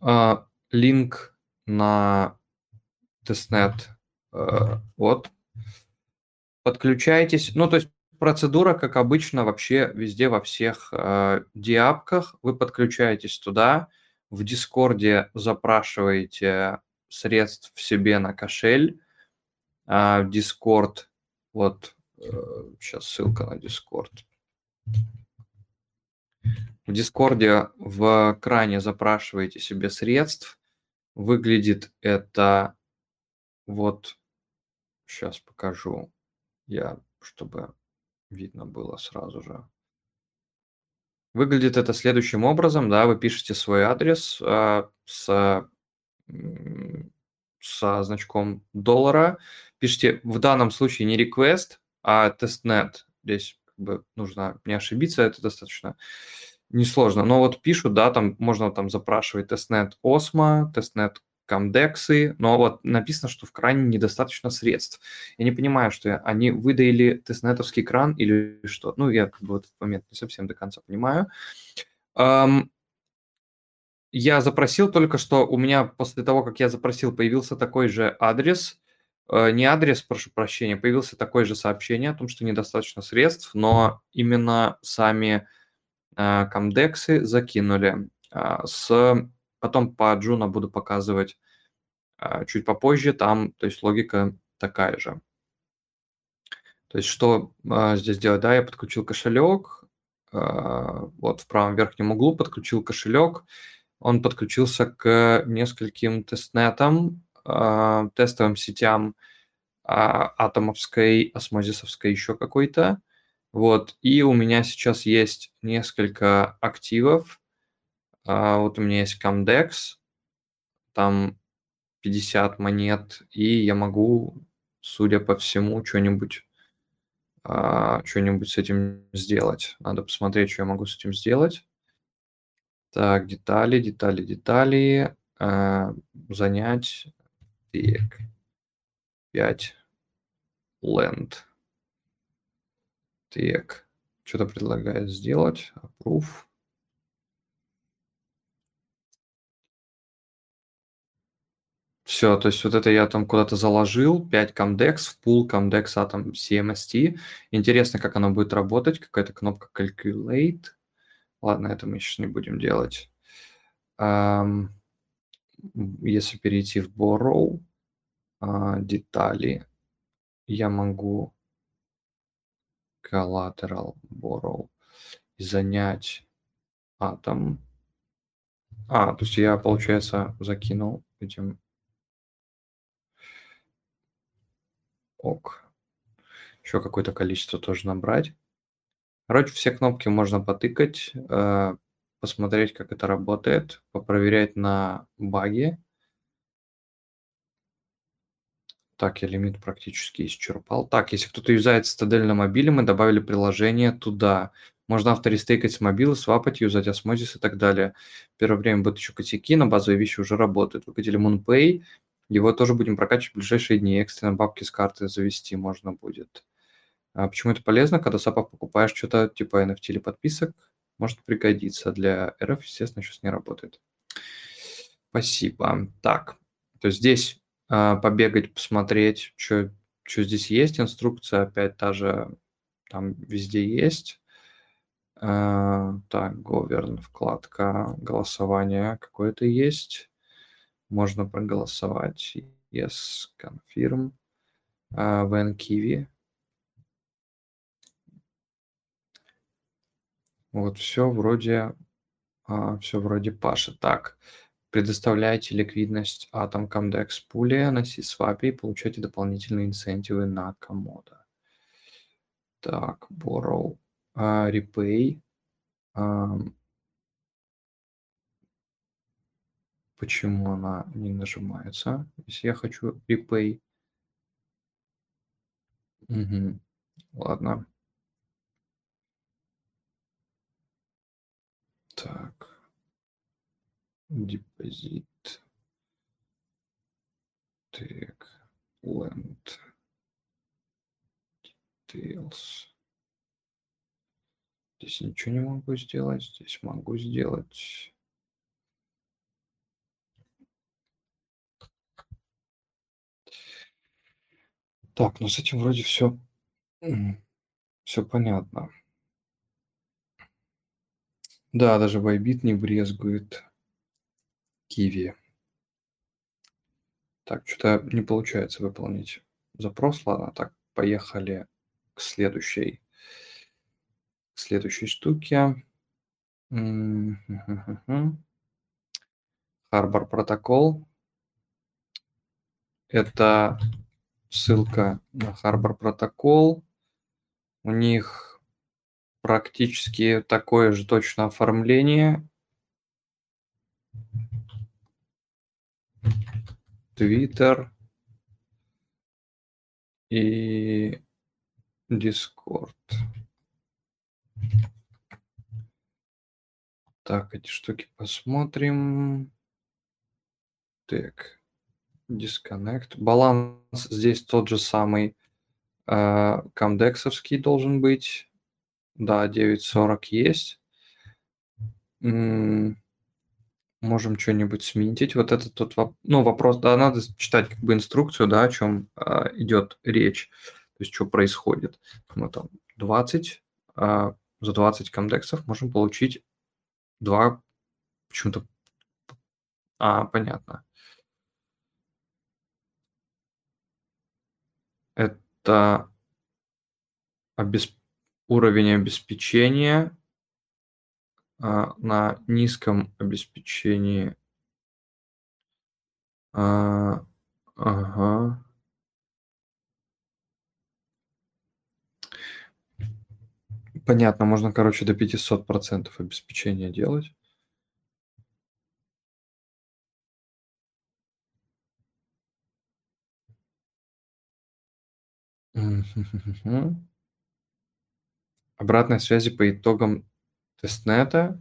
А, линк на тестнет. Э, вот. Подключайтесь. Ну, то есть процедура, как обычно, вообще везде, во всех э, dApp ках. Вы подключаетесь туда, в Дискорде запрашиваете средств в себе на кошель. А Дискорд, вот, э, сейчас ссылка на Дискорд. В Дискорде в кране запрашиваете себе средств. Выглядит это вот, сейчас покажу я, чтобы видно было сразу же. Выглядит это следующим образом, да, вы пишете свой адрес э, с, со значком доллара, пишите в данном случае не request, а testnet. Здесь бы нужно не ошибиться, это достаточно несложно. Но вот пишут, да, там можно там запрашивать тестнет Осмо, тестнет комдексы, но вот написано, что в кране недостаточно средств. Я не понимаю, что они выдоили тестнетовский кран или что. Ну, я как бы в этот момент не совсем до конца понимаю. Я запросил только что, у меня после того, как я запросил, появился такой же адрес, не адрес, прошу прощения, появился такое же сообщение о том, что недостаточно средств, но именно сами Э, комдексы закинули. А, с... Потом по Juno буду показывать а, чуть попозже. Там, то есть логика такая же. То есть что а, здесь делать? Да, я подключил кошелек. Вот в правом верхнем углу подключил кошелек. Он подключился к нескольким тестнетам, тестовым сетям атомовской, осмозисовской, еще какой-то. Вот, и у меня сейчас есть несколько активов. А, вот у меня есть Comdex, там 50 монет, и я могу, судя по всему, что-нибудь а, что-нибудь с этим сделать. Надо посмотреть, что я могу с этим сделать. Так, детали, детали, детали. А, занять. Так. 5. Land. Так. Что-то предлагает сделать. Approve. Все, то есть вот это я там куда-то заложил, 5 Comdex в пул Comdex Atom CMST. Интересно, как оно будет работать, какая-то кнопка Calculate. Ладно, это мы сейчас не будем делать. Если перейти в Borrow, uh, детали, я могу Collateral Borrow занять атом. А, то есть я, получается, закинул этим ок. Еще какое-то количество тоже набрать. Короче, все кнопки можно потыкать, э, посмотреть, как это работает, попроверять на баги. Так, я лимит практически исчерпал. Так, если кто-то юзает Citadel на мобиле, мы добавили приложение туда. Можно автористейкать с мобилы, свапать, юзать осмозис и так далее. Первое время будут еще косяки, но базовые вещи уже работают. Выкатили MoonPay, его тоже будем прокачивать в ближайшие дни. Экстренно бабки с карты завести можно будет. А почему это полезно? Когда сапах покупаешь что-то типа NFT или подписок, может пригодиться. Для РФ, естественно, сейчас не работает. Спасибо. Так, то есть здесь э, побегать, посмотреть, что, что здесь есть. Инструкция опять та же, там везде есть. Э, так, govern, вкладка, голосование какое-то есть можно проголосовать. Yes, confirm. Uh, when Вот все вроде, а, все вроде Паша. Так, предоставляйте ликвидность Atom Comdex пуле на C-Swap и получайте дополнительные инцентивы на комода. Так, borrow, uh, repay. Почему она не нажимается, если я хочу repay? Угу. Ладно. Так. Депозит. Так. Land. Details. Здесь ничего не могу сделать. Здесь могу сделать. Так, ну с этим вроде все, все понятно. Да, даже Байбит не брезгует Киви. Так, что-то не получается выполнить запрос. Ладно, так, поехали к следующей, к следующей штуке. Харбор протокол. Это ссылка на Harbor протокол. У них практически такое же точно оформление. Twitter и Discord. Так, эти штуки посмотрим. Так. Disconnect. Баланс здесь тот же самый. Э, камдексовский должен быть. Да, 9.40 есть. Можем что-нибудь сменить. Вот это тот ну, вопрос. Да, надо читать как бы инструкцию, да, о чем а, идет речь. То есть, что происходит. Мы там 20, а, за 20 комдексов можем получить два почему-то... А, понятно. Это обесп... уровень обеспечения а, на низком обеспечении. А, ага. Понятно, можно, короче, до 500% обеспечения делать. Мгм. Обратной связи по итогам тестнета.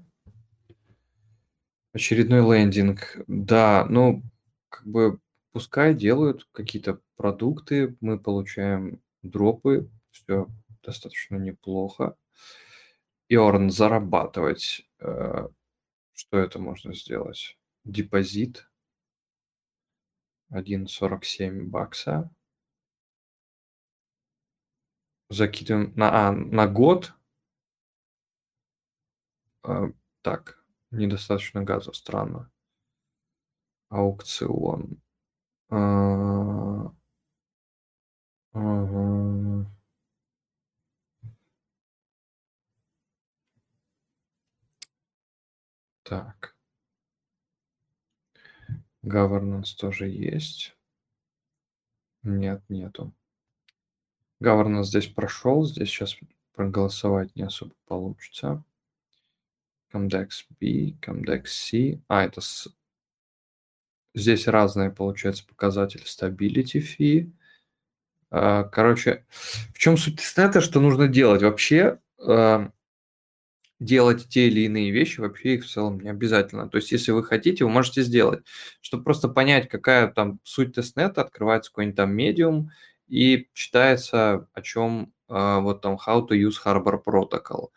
Очередной лендинг. Да, ну, как бы пускай делают какие-то продукты, мы получаем дропы, все достаточно неплохо. Earn зарабатывать. Э, Что это можно сделать? Депозит. 1,47 бакса. Закидываем на, а, на год. А, Так, недостаточно газа, странно. Аукцион. А. Так. Governance тоже есть. Нет, нету. Governance здесь прошел, здесь сейчас проголосовать не особо получится. Comdex B, Comdex C. А, это с... здесь разные, получается, показатели stability fee. А, Короче, в чем суть тестнета, что нужно делать? Вообще, а, делать те или иные вещи, вообще их в целом не обязательно. То есть, если вы хотите, вы можете сделать. Чтобы просто понять, какая там суть тестнета, открывается какой-нибудь там медиум и читается, о чем а, вот там How to use Harbor Protocol.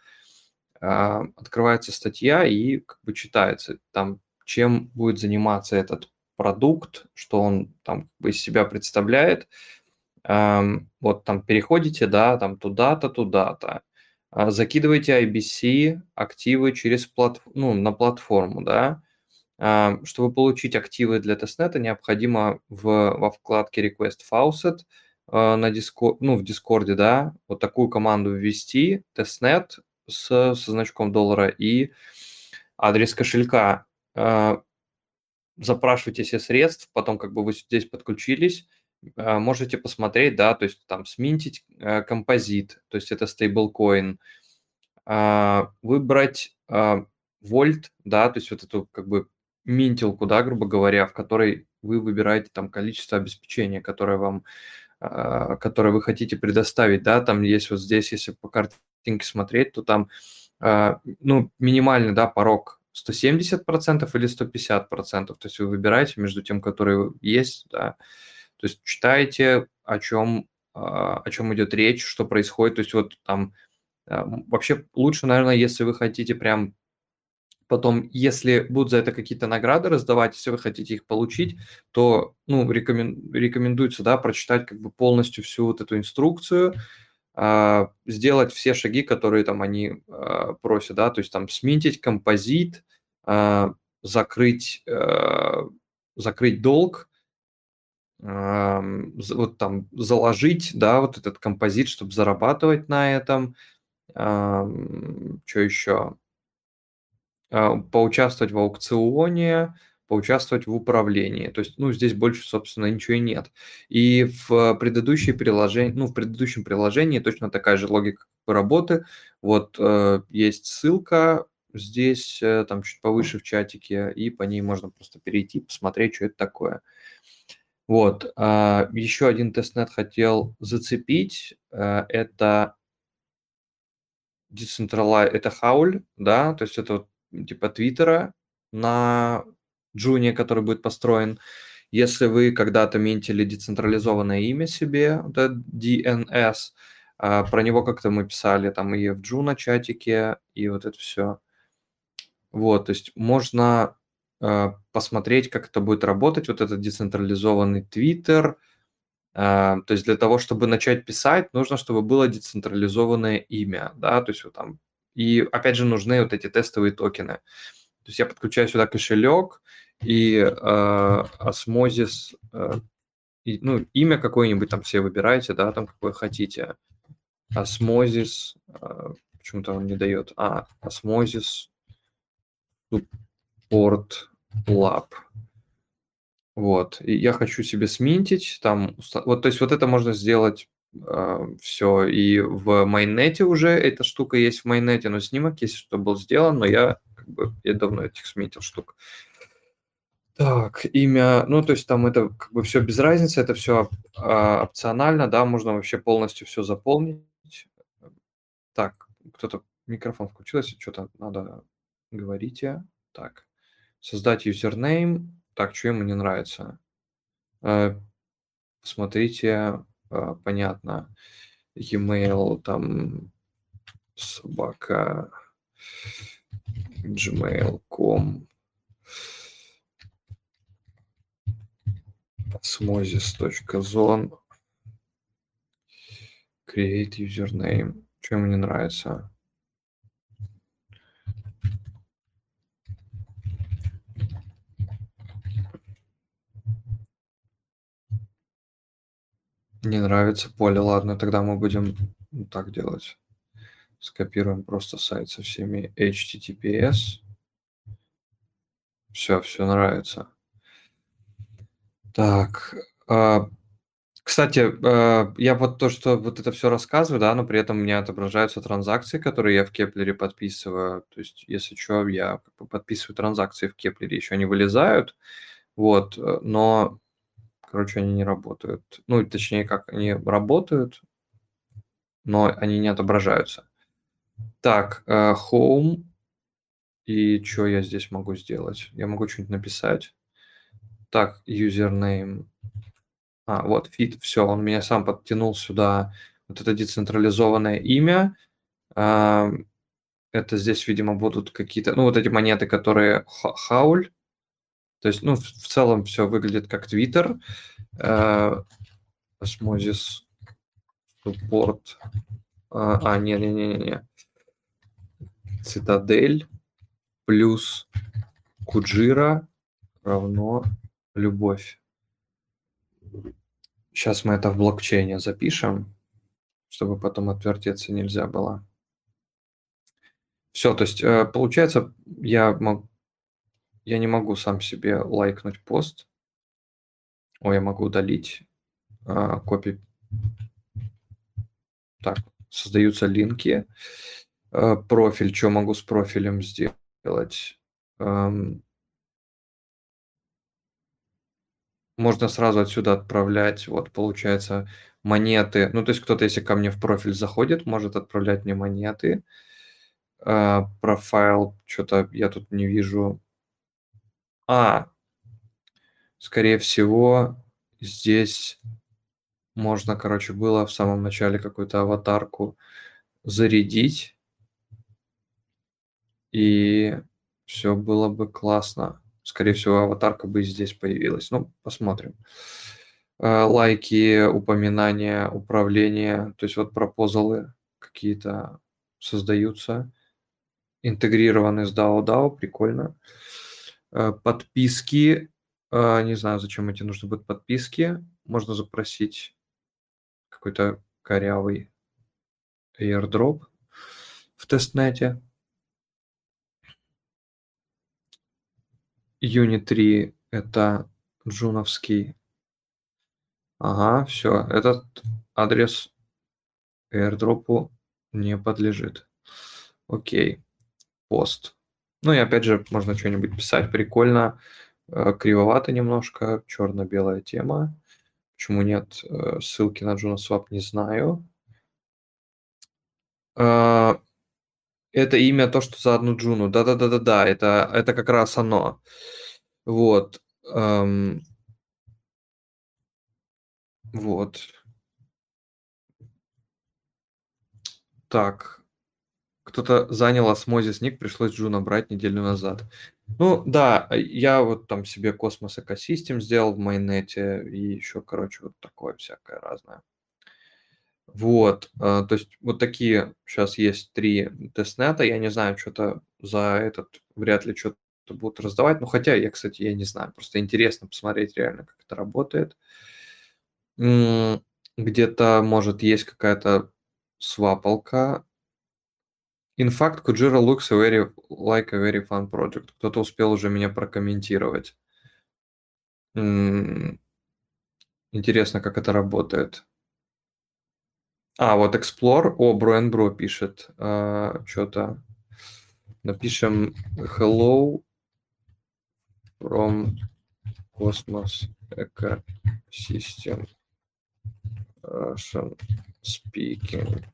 А, Открывается статья и как бы читается там, чем будет заниматься этот продукт, что он там как бы из себя представляет. Вот там переходите, да, там туда-то, туда-то. А, Закидываете IBC активы через плат... ну, на платформу, да. Чтобы получить активы для тестнета, необходимо в, во вкладке Request Faucet на Discord, ну, в Дискорде, да, вот такую команду ввести, testnet с, со значком доллара и адрес кошелька. А, Запрашивайте все средств, потом как бы вы здесь подключились, а, можете посмотреть, да, то есть там сминтить э, композит, то есть это стейблкоин, выбрать вольт, да, то есть вот эту как бы минтилку, да, грубо говоря, в которой вы выбираете там количество обеспечения, которое вам, а, которое вы хотите предоставить, да, там есть вот здесь, если по картинке смотреть, то там, а, ну, минимальный, да, порог 170% или 150%, то есть вы выбираете между тем, которые есть, да, то есть читаете, о чем, а, о чем идет речь, что происходит. То есть вот там вообще лучше, наверное, если вы хотите прям потом, если будут за это какие-то награды раздавать, если вы хотите их получить, то ну, рекомен, рекомендуется да, прочитать как бы полностью всю вот эту инструкцию, а, сделать все шаги, которые там они просят, да, то есть там сминтить композит, закрыть, закрыть долг, вот там заложить, да, вот этот композит, чтобы зарабатывать на этом. Что еще? А, поучаствовать в аукционе, поучаствовать в управлении. То есть, ну, здесь больше, собственно, ничего и нет. И в предыдущей приложении, ну, в предыдущем приложении точно такая же логика работы. Вот э, есть ссылка здесь, э, там чуть повыше в чатике, и по ней можно просто перейти, посмотреть, что это такое. Вот. А, еще один тестнет хотел зацепить. Э, это Decentralize, это Howl, да, то есть это типа Твиттера на Джуне, который будет построен. Если вы когда-то минтили децентрализованное имя себе, это DNS, а, про него как-то мы писали там и в Джуна чатике, и вот это все. Вот, то есть можно Э, посмотреть, как это будет работать, вот этот децентрализованный Твиттер. Э, то есть для того, чтобы начать писать, нужно, чтобы было децентрализованное имя, да, то есть вот там. И опять же нужны вот эти тестовые токены. То есть я подключаю сюда кошелек и э, осмозис, э, и, ну, имя какое-нибудь там все выбираете, да, там какое хотите. Осмозис, э, почему-то он не дает. А, осмозис, порт lab. Вот. И я хочу себе сминтить там. Вот, то есть вот это можно сделать все. И в майнете уже эта штука есть в майнете, но снимок есть, что был сделан, но я как бы я давно этих сметил штук. Так, имя, ну, то есть там это как бы все без разницы, это все а, опционально, да, можно вообще полностью все заполнить. Так, кто-то микрофон включился, что-то надо говорить. Так, создать юзернейм. Так, что ему не нравится? Э, посмотрите, понятно, e-mail, там, собака, gmail.com, osmosis.zone, create username. Что ему не нравится? Не нравится поле. Ладно, тогда мы будем так делать. Скопируем просто сайт со всеми HTTPS. Все, все нравится. Так. А, кстати, а, я вот то, что вот это все рассказываю, да, но при этом у меня отображаются транзакции, которые я в Кеплере подписываю. То есть, если что, я подписываю транзакции в Кеплере, еще они вылезают. Вот, э, но Короче, они не работают. Ну, точнее, как они работают, но они не отображаются. Так, uh, home. И что я здесь могу сделать? Я могу что-нибудь написать. Так, username. А, вот, fit, все, он меня сам подтянул сюда. Вот это децентрализованное имя. Это здесь, видимо, будут какие-то, ну, вот эти монеты, которые хауль. То есть, ну, в, целом все выглядит как Twitter. Э, Osmosis Support. А, а не-не-не-не. Цитадель плюс Куджира равно любовь. Сейчас мы это в блокчейне запишем, чтобы потом отвертеться нельзя было. Все, то есть э, получается, я могу я не могу сам себе лайкнуть пост. Ой, я могу удалить а, копи. Так, создаются линки. А, профиль, что могу с профилем сделать? Можно сразу отсюда отправлять, вот получается, монеты. Ну, то есть кто-то, если ко мне в профиль заходит, может отправлять мне монеты. Э, профайл, что-то я тут не вижу а, скорее всего, здесь можно, короче, было в самом начале какую-то аватарку зарядить, и все было бы классно. Скорее всего, аватарка бы здесь появилась. Ну, посмотрим. Э, лайки, упоминания, управление, то есть вот пропозалы какие-то создаются, интегрированы с DAO DAO, прикольно. Э, подписки. Э, не знаю, зачем эти нужны будут подписки. Можно запросить какой-то корявый airdrop в тестнете. Unit 3 это джуновский. Ага, все. Этот адрес airdropу не подлежит. Окей. Пост. Ну и опять же, можно что-нибудь писать прикольно, э, кривовато немножко, черно-белая тема. Почему нет э, ссылки на JunoSwap, не знаю. А, это имя то, что за одну Джуну. Да-да-да-да-да, это, это как раз оно. Вот. Эм, вот. Так кто-то занял осмозис ник, пришлось Джуна брать неделю назад. Ну да, я вот там себе cosmos ecosystem сделал в мейннете и еще, короче, вот такое всякое разное. Вот, а, то есть вот такие сейчас есть три тестнета, я не знаю, что-то за этот вряд ли что-то будут раздавать, ну хотя я, кстати, я не знаю, просто интересно посмотреть реально, как это работает. Где-то, может, есть какая-то свапалка, In fact, Kujira looks a very, like a very fun project. Кто-то успел уже меня прокомментировать. М-м- интересно, как это работает. А, вот Explore. О, Бро Бро пишет а, что-то. Напишем hello from Cosmos Ecosystem Russian speaking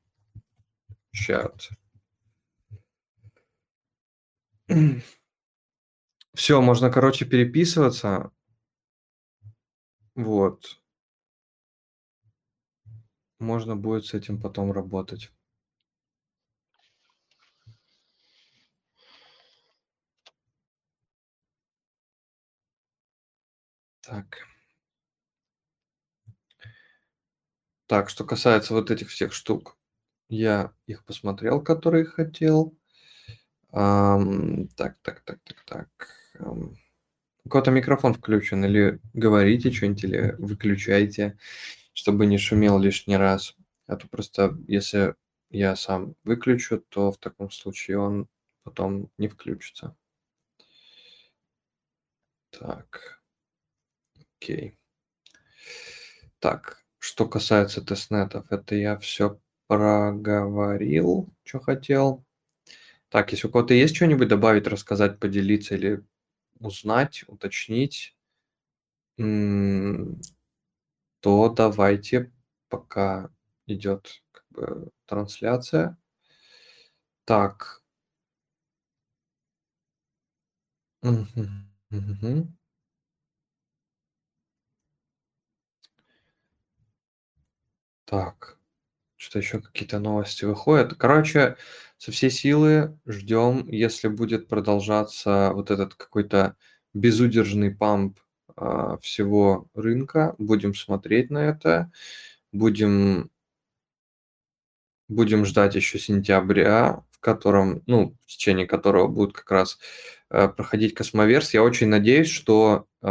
chat. Все, можно, короче, переписываться. Вот. Можно будет с этим потом работать. Так. Так, что касается вот этих всех штук, я их посмотрел, которые хотел. Ам, так, так, так, так, так. Ам, у кого-то микрофон включен, или говорите что-нибудь, или выключайте, чтобы не шумел лишний раз. А то просто, если я сам выключу, то в таком случае он потом не включится. Так. Окей. Так, что касается тестнетов, это я все проговорил, что хотел. Так, если у кого-то есть что-нибудь добавить, рассказать, поделиться или узнать, уточнить, то давайте, пока идет как бы, трансляция. Так. Угу. Так, что еще какие-то новости выходят. Короче, со всей силы ждем, если будет продолжаться вот этот какой-то безудержный памп а, всего рынка. Будем смотреть на это, будем будем ждать еще сентября, в котором, ну, в течение которого будет как раз э, проходить Cosmoverse. Я очень надеюсь, что э,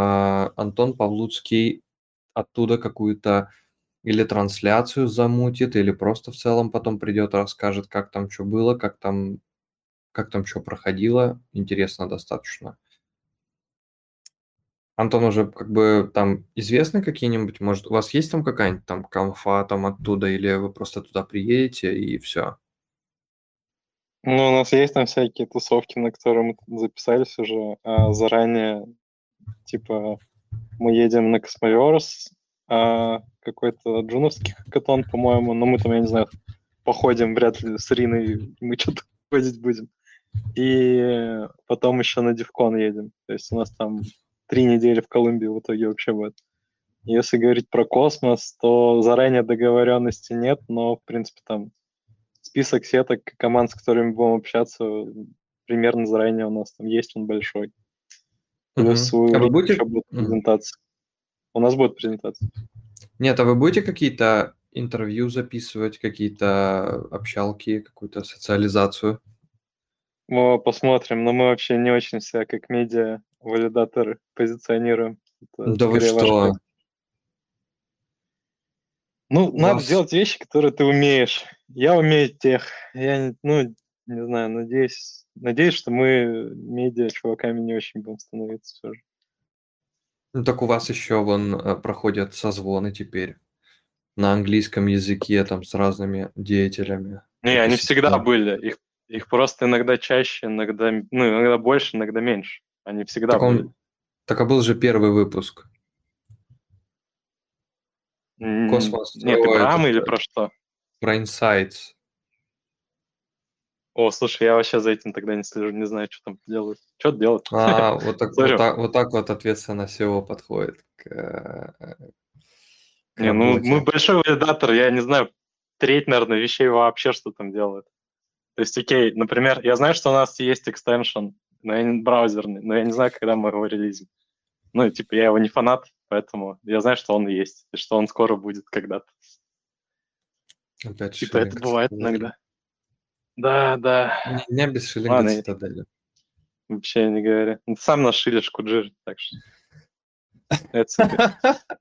Антон Павлуцкий оттуда какую-то или трансляцию замутит, или просто в целом потом придет, расскажет, как там что было, как там, как там что проходило. Интересно достаточно. Антон уже как бы там известны какие-нибудь, может, у вас есть там какая-нибудь там конфа там оттуда, или вы просто туда приедете и все? Ну, у нас есть там всякие тусовки, на которые мы записались уже а заранее. Типа, мы едем на Cosmoverse, а, какой-то джуновский хакатон, по-моему, но мы там, я не знаю, походим вряд ли с Риной, мы что-то ходить будем. И потом еще на Devcon едем. То есть у нас там три недели в Колумбии в итоге вообще будет. Если говорить про космос, то заранее договоренности нет, но, в принципе, там список сеток команд, с которыми будем общаться, примерно заранее у нас там есть, он большой. Плюс uh-huh. а вы будете... еще будет презентация. Uh-huh. У нас будет презентация. Нет, а вы будете какие-то интервью записывать, какие-то общалки, какую-то социализацию? Мы посмотрим, но мы вообще не очень себя как медиа валидаторы позиционируем. Это да вы что? Ваш... Ну, Вас... надо делать вещи, которые ты умеешь. Я умею тех. Я, ну, не знаю, надеюсь, надеюсь, что мы медиа чуваками не очень будем становиться все же. Ну так у вас еще вон э, проходят созвоны теперь на английском языке там с разными деятелями. Не, они всегда были. Их, их просто иногда чаще, иногда, ну, иногда больше, иногда меньше. Они всегда так были. Он, так а был же первый выпуск. Космос. Нет, ты про АМ или про что? Про Insights. О, слушай, я вообще за этим тогда не слежу, не знаю, что там делают. Что делают? А, вот так, вот, так, вот так вот ответственно всего подходит к, к Не, ну мы большой валидатор, я не знаю, треть, наверное, вещей вообще, что там делают. То есть, окей, например, я знаю, что у нас есть extension, но я не браузерный, но я не знаю, когда мы его релизим. Ну, типа, я его не фанат, поэтому я знаю, что он есть, и что он скоро будет когда-то. Опять типа, это бывает иногда. Да, да. Не, не без шиллинга Ладно, цитадели. Вообще не говоря. Ну, ты сам нашилишь Куджир, так что...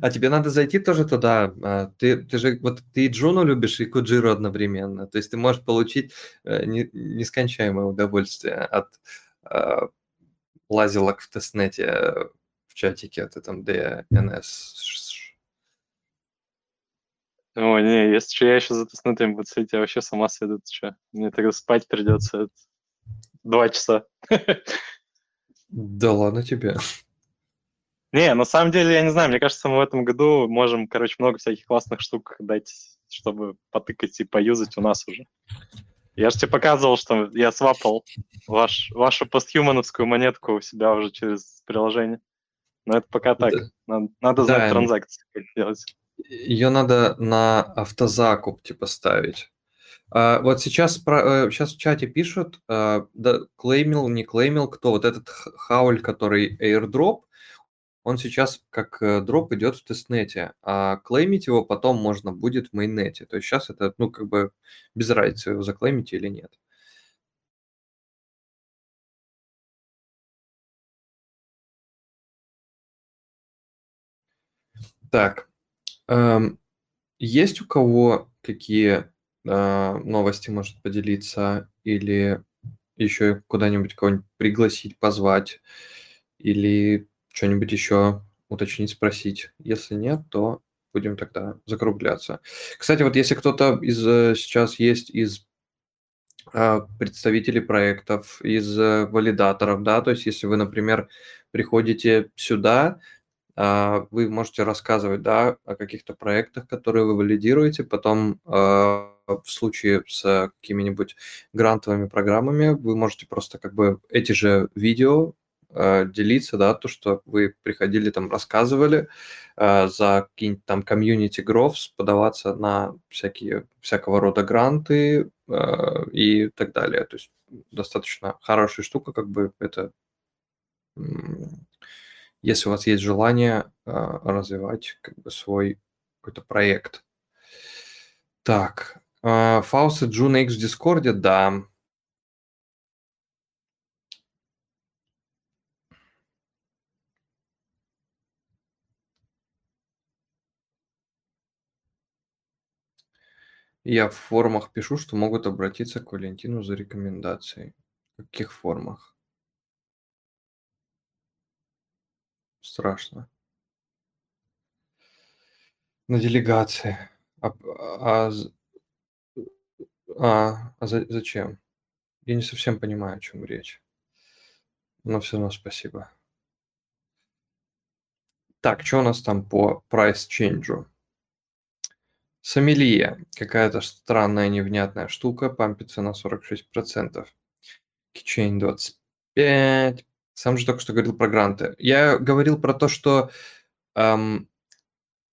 А тебе надо зайти тоже туда. А, ты, ты же вот ты и Джуну любишь, и Куджиру одновременно. То есть ты можешь получить э, нескончаемое удовольствие от э, лазилок в тестнете в чатике. Ты там DNS О, не, если что, я еще за тестнутым буду сидеть, я вообще сама сведу, ты что? Мне тогда спать придется два часа. Да ладно тебе. Не, на самом деле, я не знаю, мне кажется, мы в этом году можем, короче, много всяких классных штук дать, чтобы потыкать и поюзать у нас уже. Я же тебе показывал, что я свапал ваш, вашу постхумановскую монетку у себя уже через приложение. Но это пока так. Да. Надо, надо знать Да. транзакции, как делать. Ее надо на автозакуп типа ставить. А, вот сейчас, про- э, сейчас в чате пишут, а, да, клеймил, не клеймил, кто вот этот хауль, который airdrop, он сейчас как э, дроп идет в тестнете, а клеймить его потом можно будет в мейннете. То есть сейчас это, ну, как бы без разницы, его заклеймите или нет. Так, есть у кого какие а, новости может поделиться или еще куда-нибудь кого-нибудь пригласить, позвать или что-нибудь еще уточнить, спросить? Если нет, то будем тогда закругляться. Кстати, вот если кто-то из э, сейчас есть из а, представителей проектов, из э, валидаторов, да, то есть если вы, например, приходите сюда, вы можете рассказывать, да, о каких-то проектах, которые вы валидируете, потом а, в случае с какими-нибудь грантовыми программами вы можете просто как бы эти же видео а, делиться, да, то, что вы приходили там, рассказывали а, за какие-нибудь там community growth, подаваться на всякие, всякого рода гранты а, и так далее. То есть достаточно хорошая штука, как бы это если у вас есть желание а, развивать как бы свой какой-то проект. Так, а, faucet и Juno X в Дискорде, да. Я в форумах пишу, что могут обратиться к Валентину за рекомендацией. В каких формах? Страшно. На делегации. А, а, з- а, а за- зачем? Я не совсем понимаю, о чем речь. Но все равно спасибо. Так, что у нас там по прайс ченджу? Сомелье. Какая-то странная невнятная штука. Пампится на 46%. Keychain 25. Сам же только что говорил про гранты. Я говорил про то, что эм,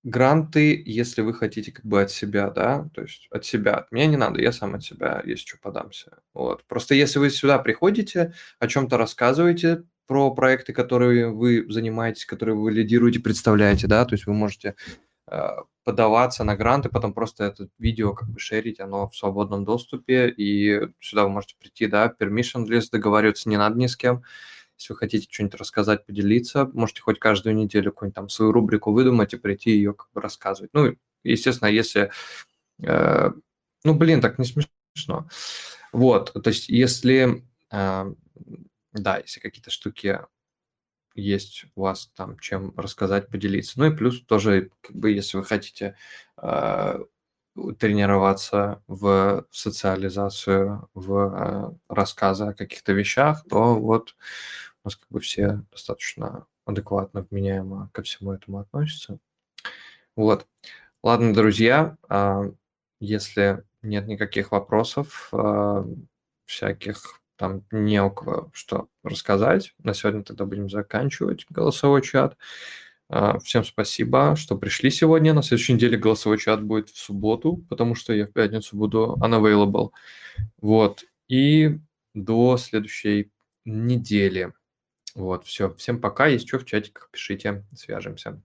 гранты, если вы хотите как бы от себя, да, то есть от себя. От меня не надо, я сам от себя, если что, подамся. Вот. Просто если вы сюда приходите, о чем-то рассказываете про проекты, которые вы занимаетесь, которые вы лидируете, представляете, да, то есть вы можете э, подаваться на гранты, потом просто это видео как бы шерить, оно в свободном доступе, и сюда вы можете прийти, да, permission list, договариваться не надо ни с кем. Если вы хотите что-нибудь рассказать, поделиться, можете хоть каждую неделю какую-нибудь там свою рубрику выдумать и прийти ее как бы рассказывать. Ну, естественно, если... э, ну, блин, так не смешно. Вот, то есть если... э, да, если какие-то штуки есть у вас там чем рассказать, поделиться. Ну и плюс тоже, как бы, если вы хотите э, тренироваться в социализацию, в э, рассказы о каких-то вещах, то вот у нас как бы все достаточно адекватно, вменяемо ко всему этому относятся. Вот. Ладно, друзья, а, если нет никаких вопросов, а, всяких там не у кого что рассказать, на сегодня тогда будем заканчивать голосовой чат. А, Всем спасибо, что пришли сегодня. На следующей неделе голосовой чат будет в субботу, потому что я в пятницу буду unavailable. Вот. И до следующей недели. Вот, все. Всем пока. Есть что в чатиках, пишите, свяжемся.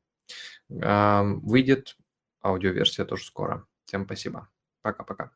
Выйдет аудиоверсия тоже скоро. Всем спасибо. Пока-пока.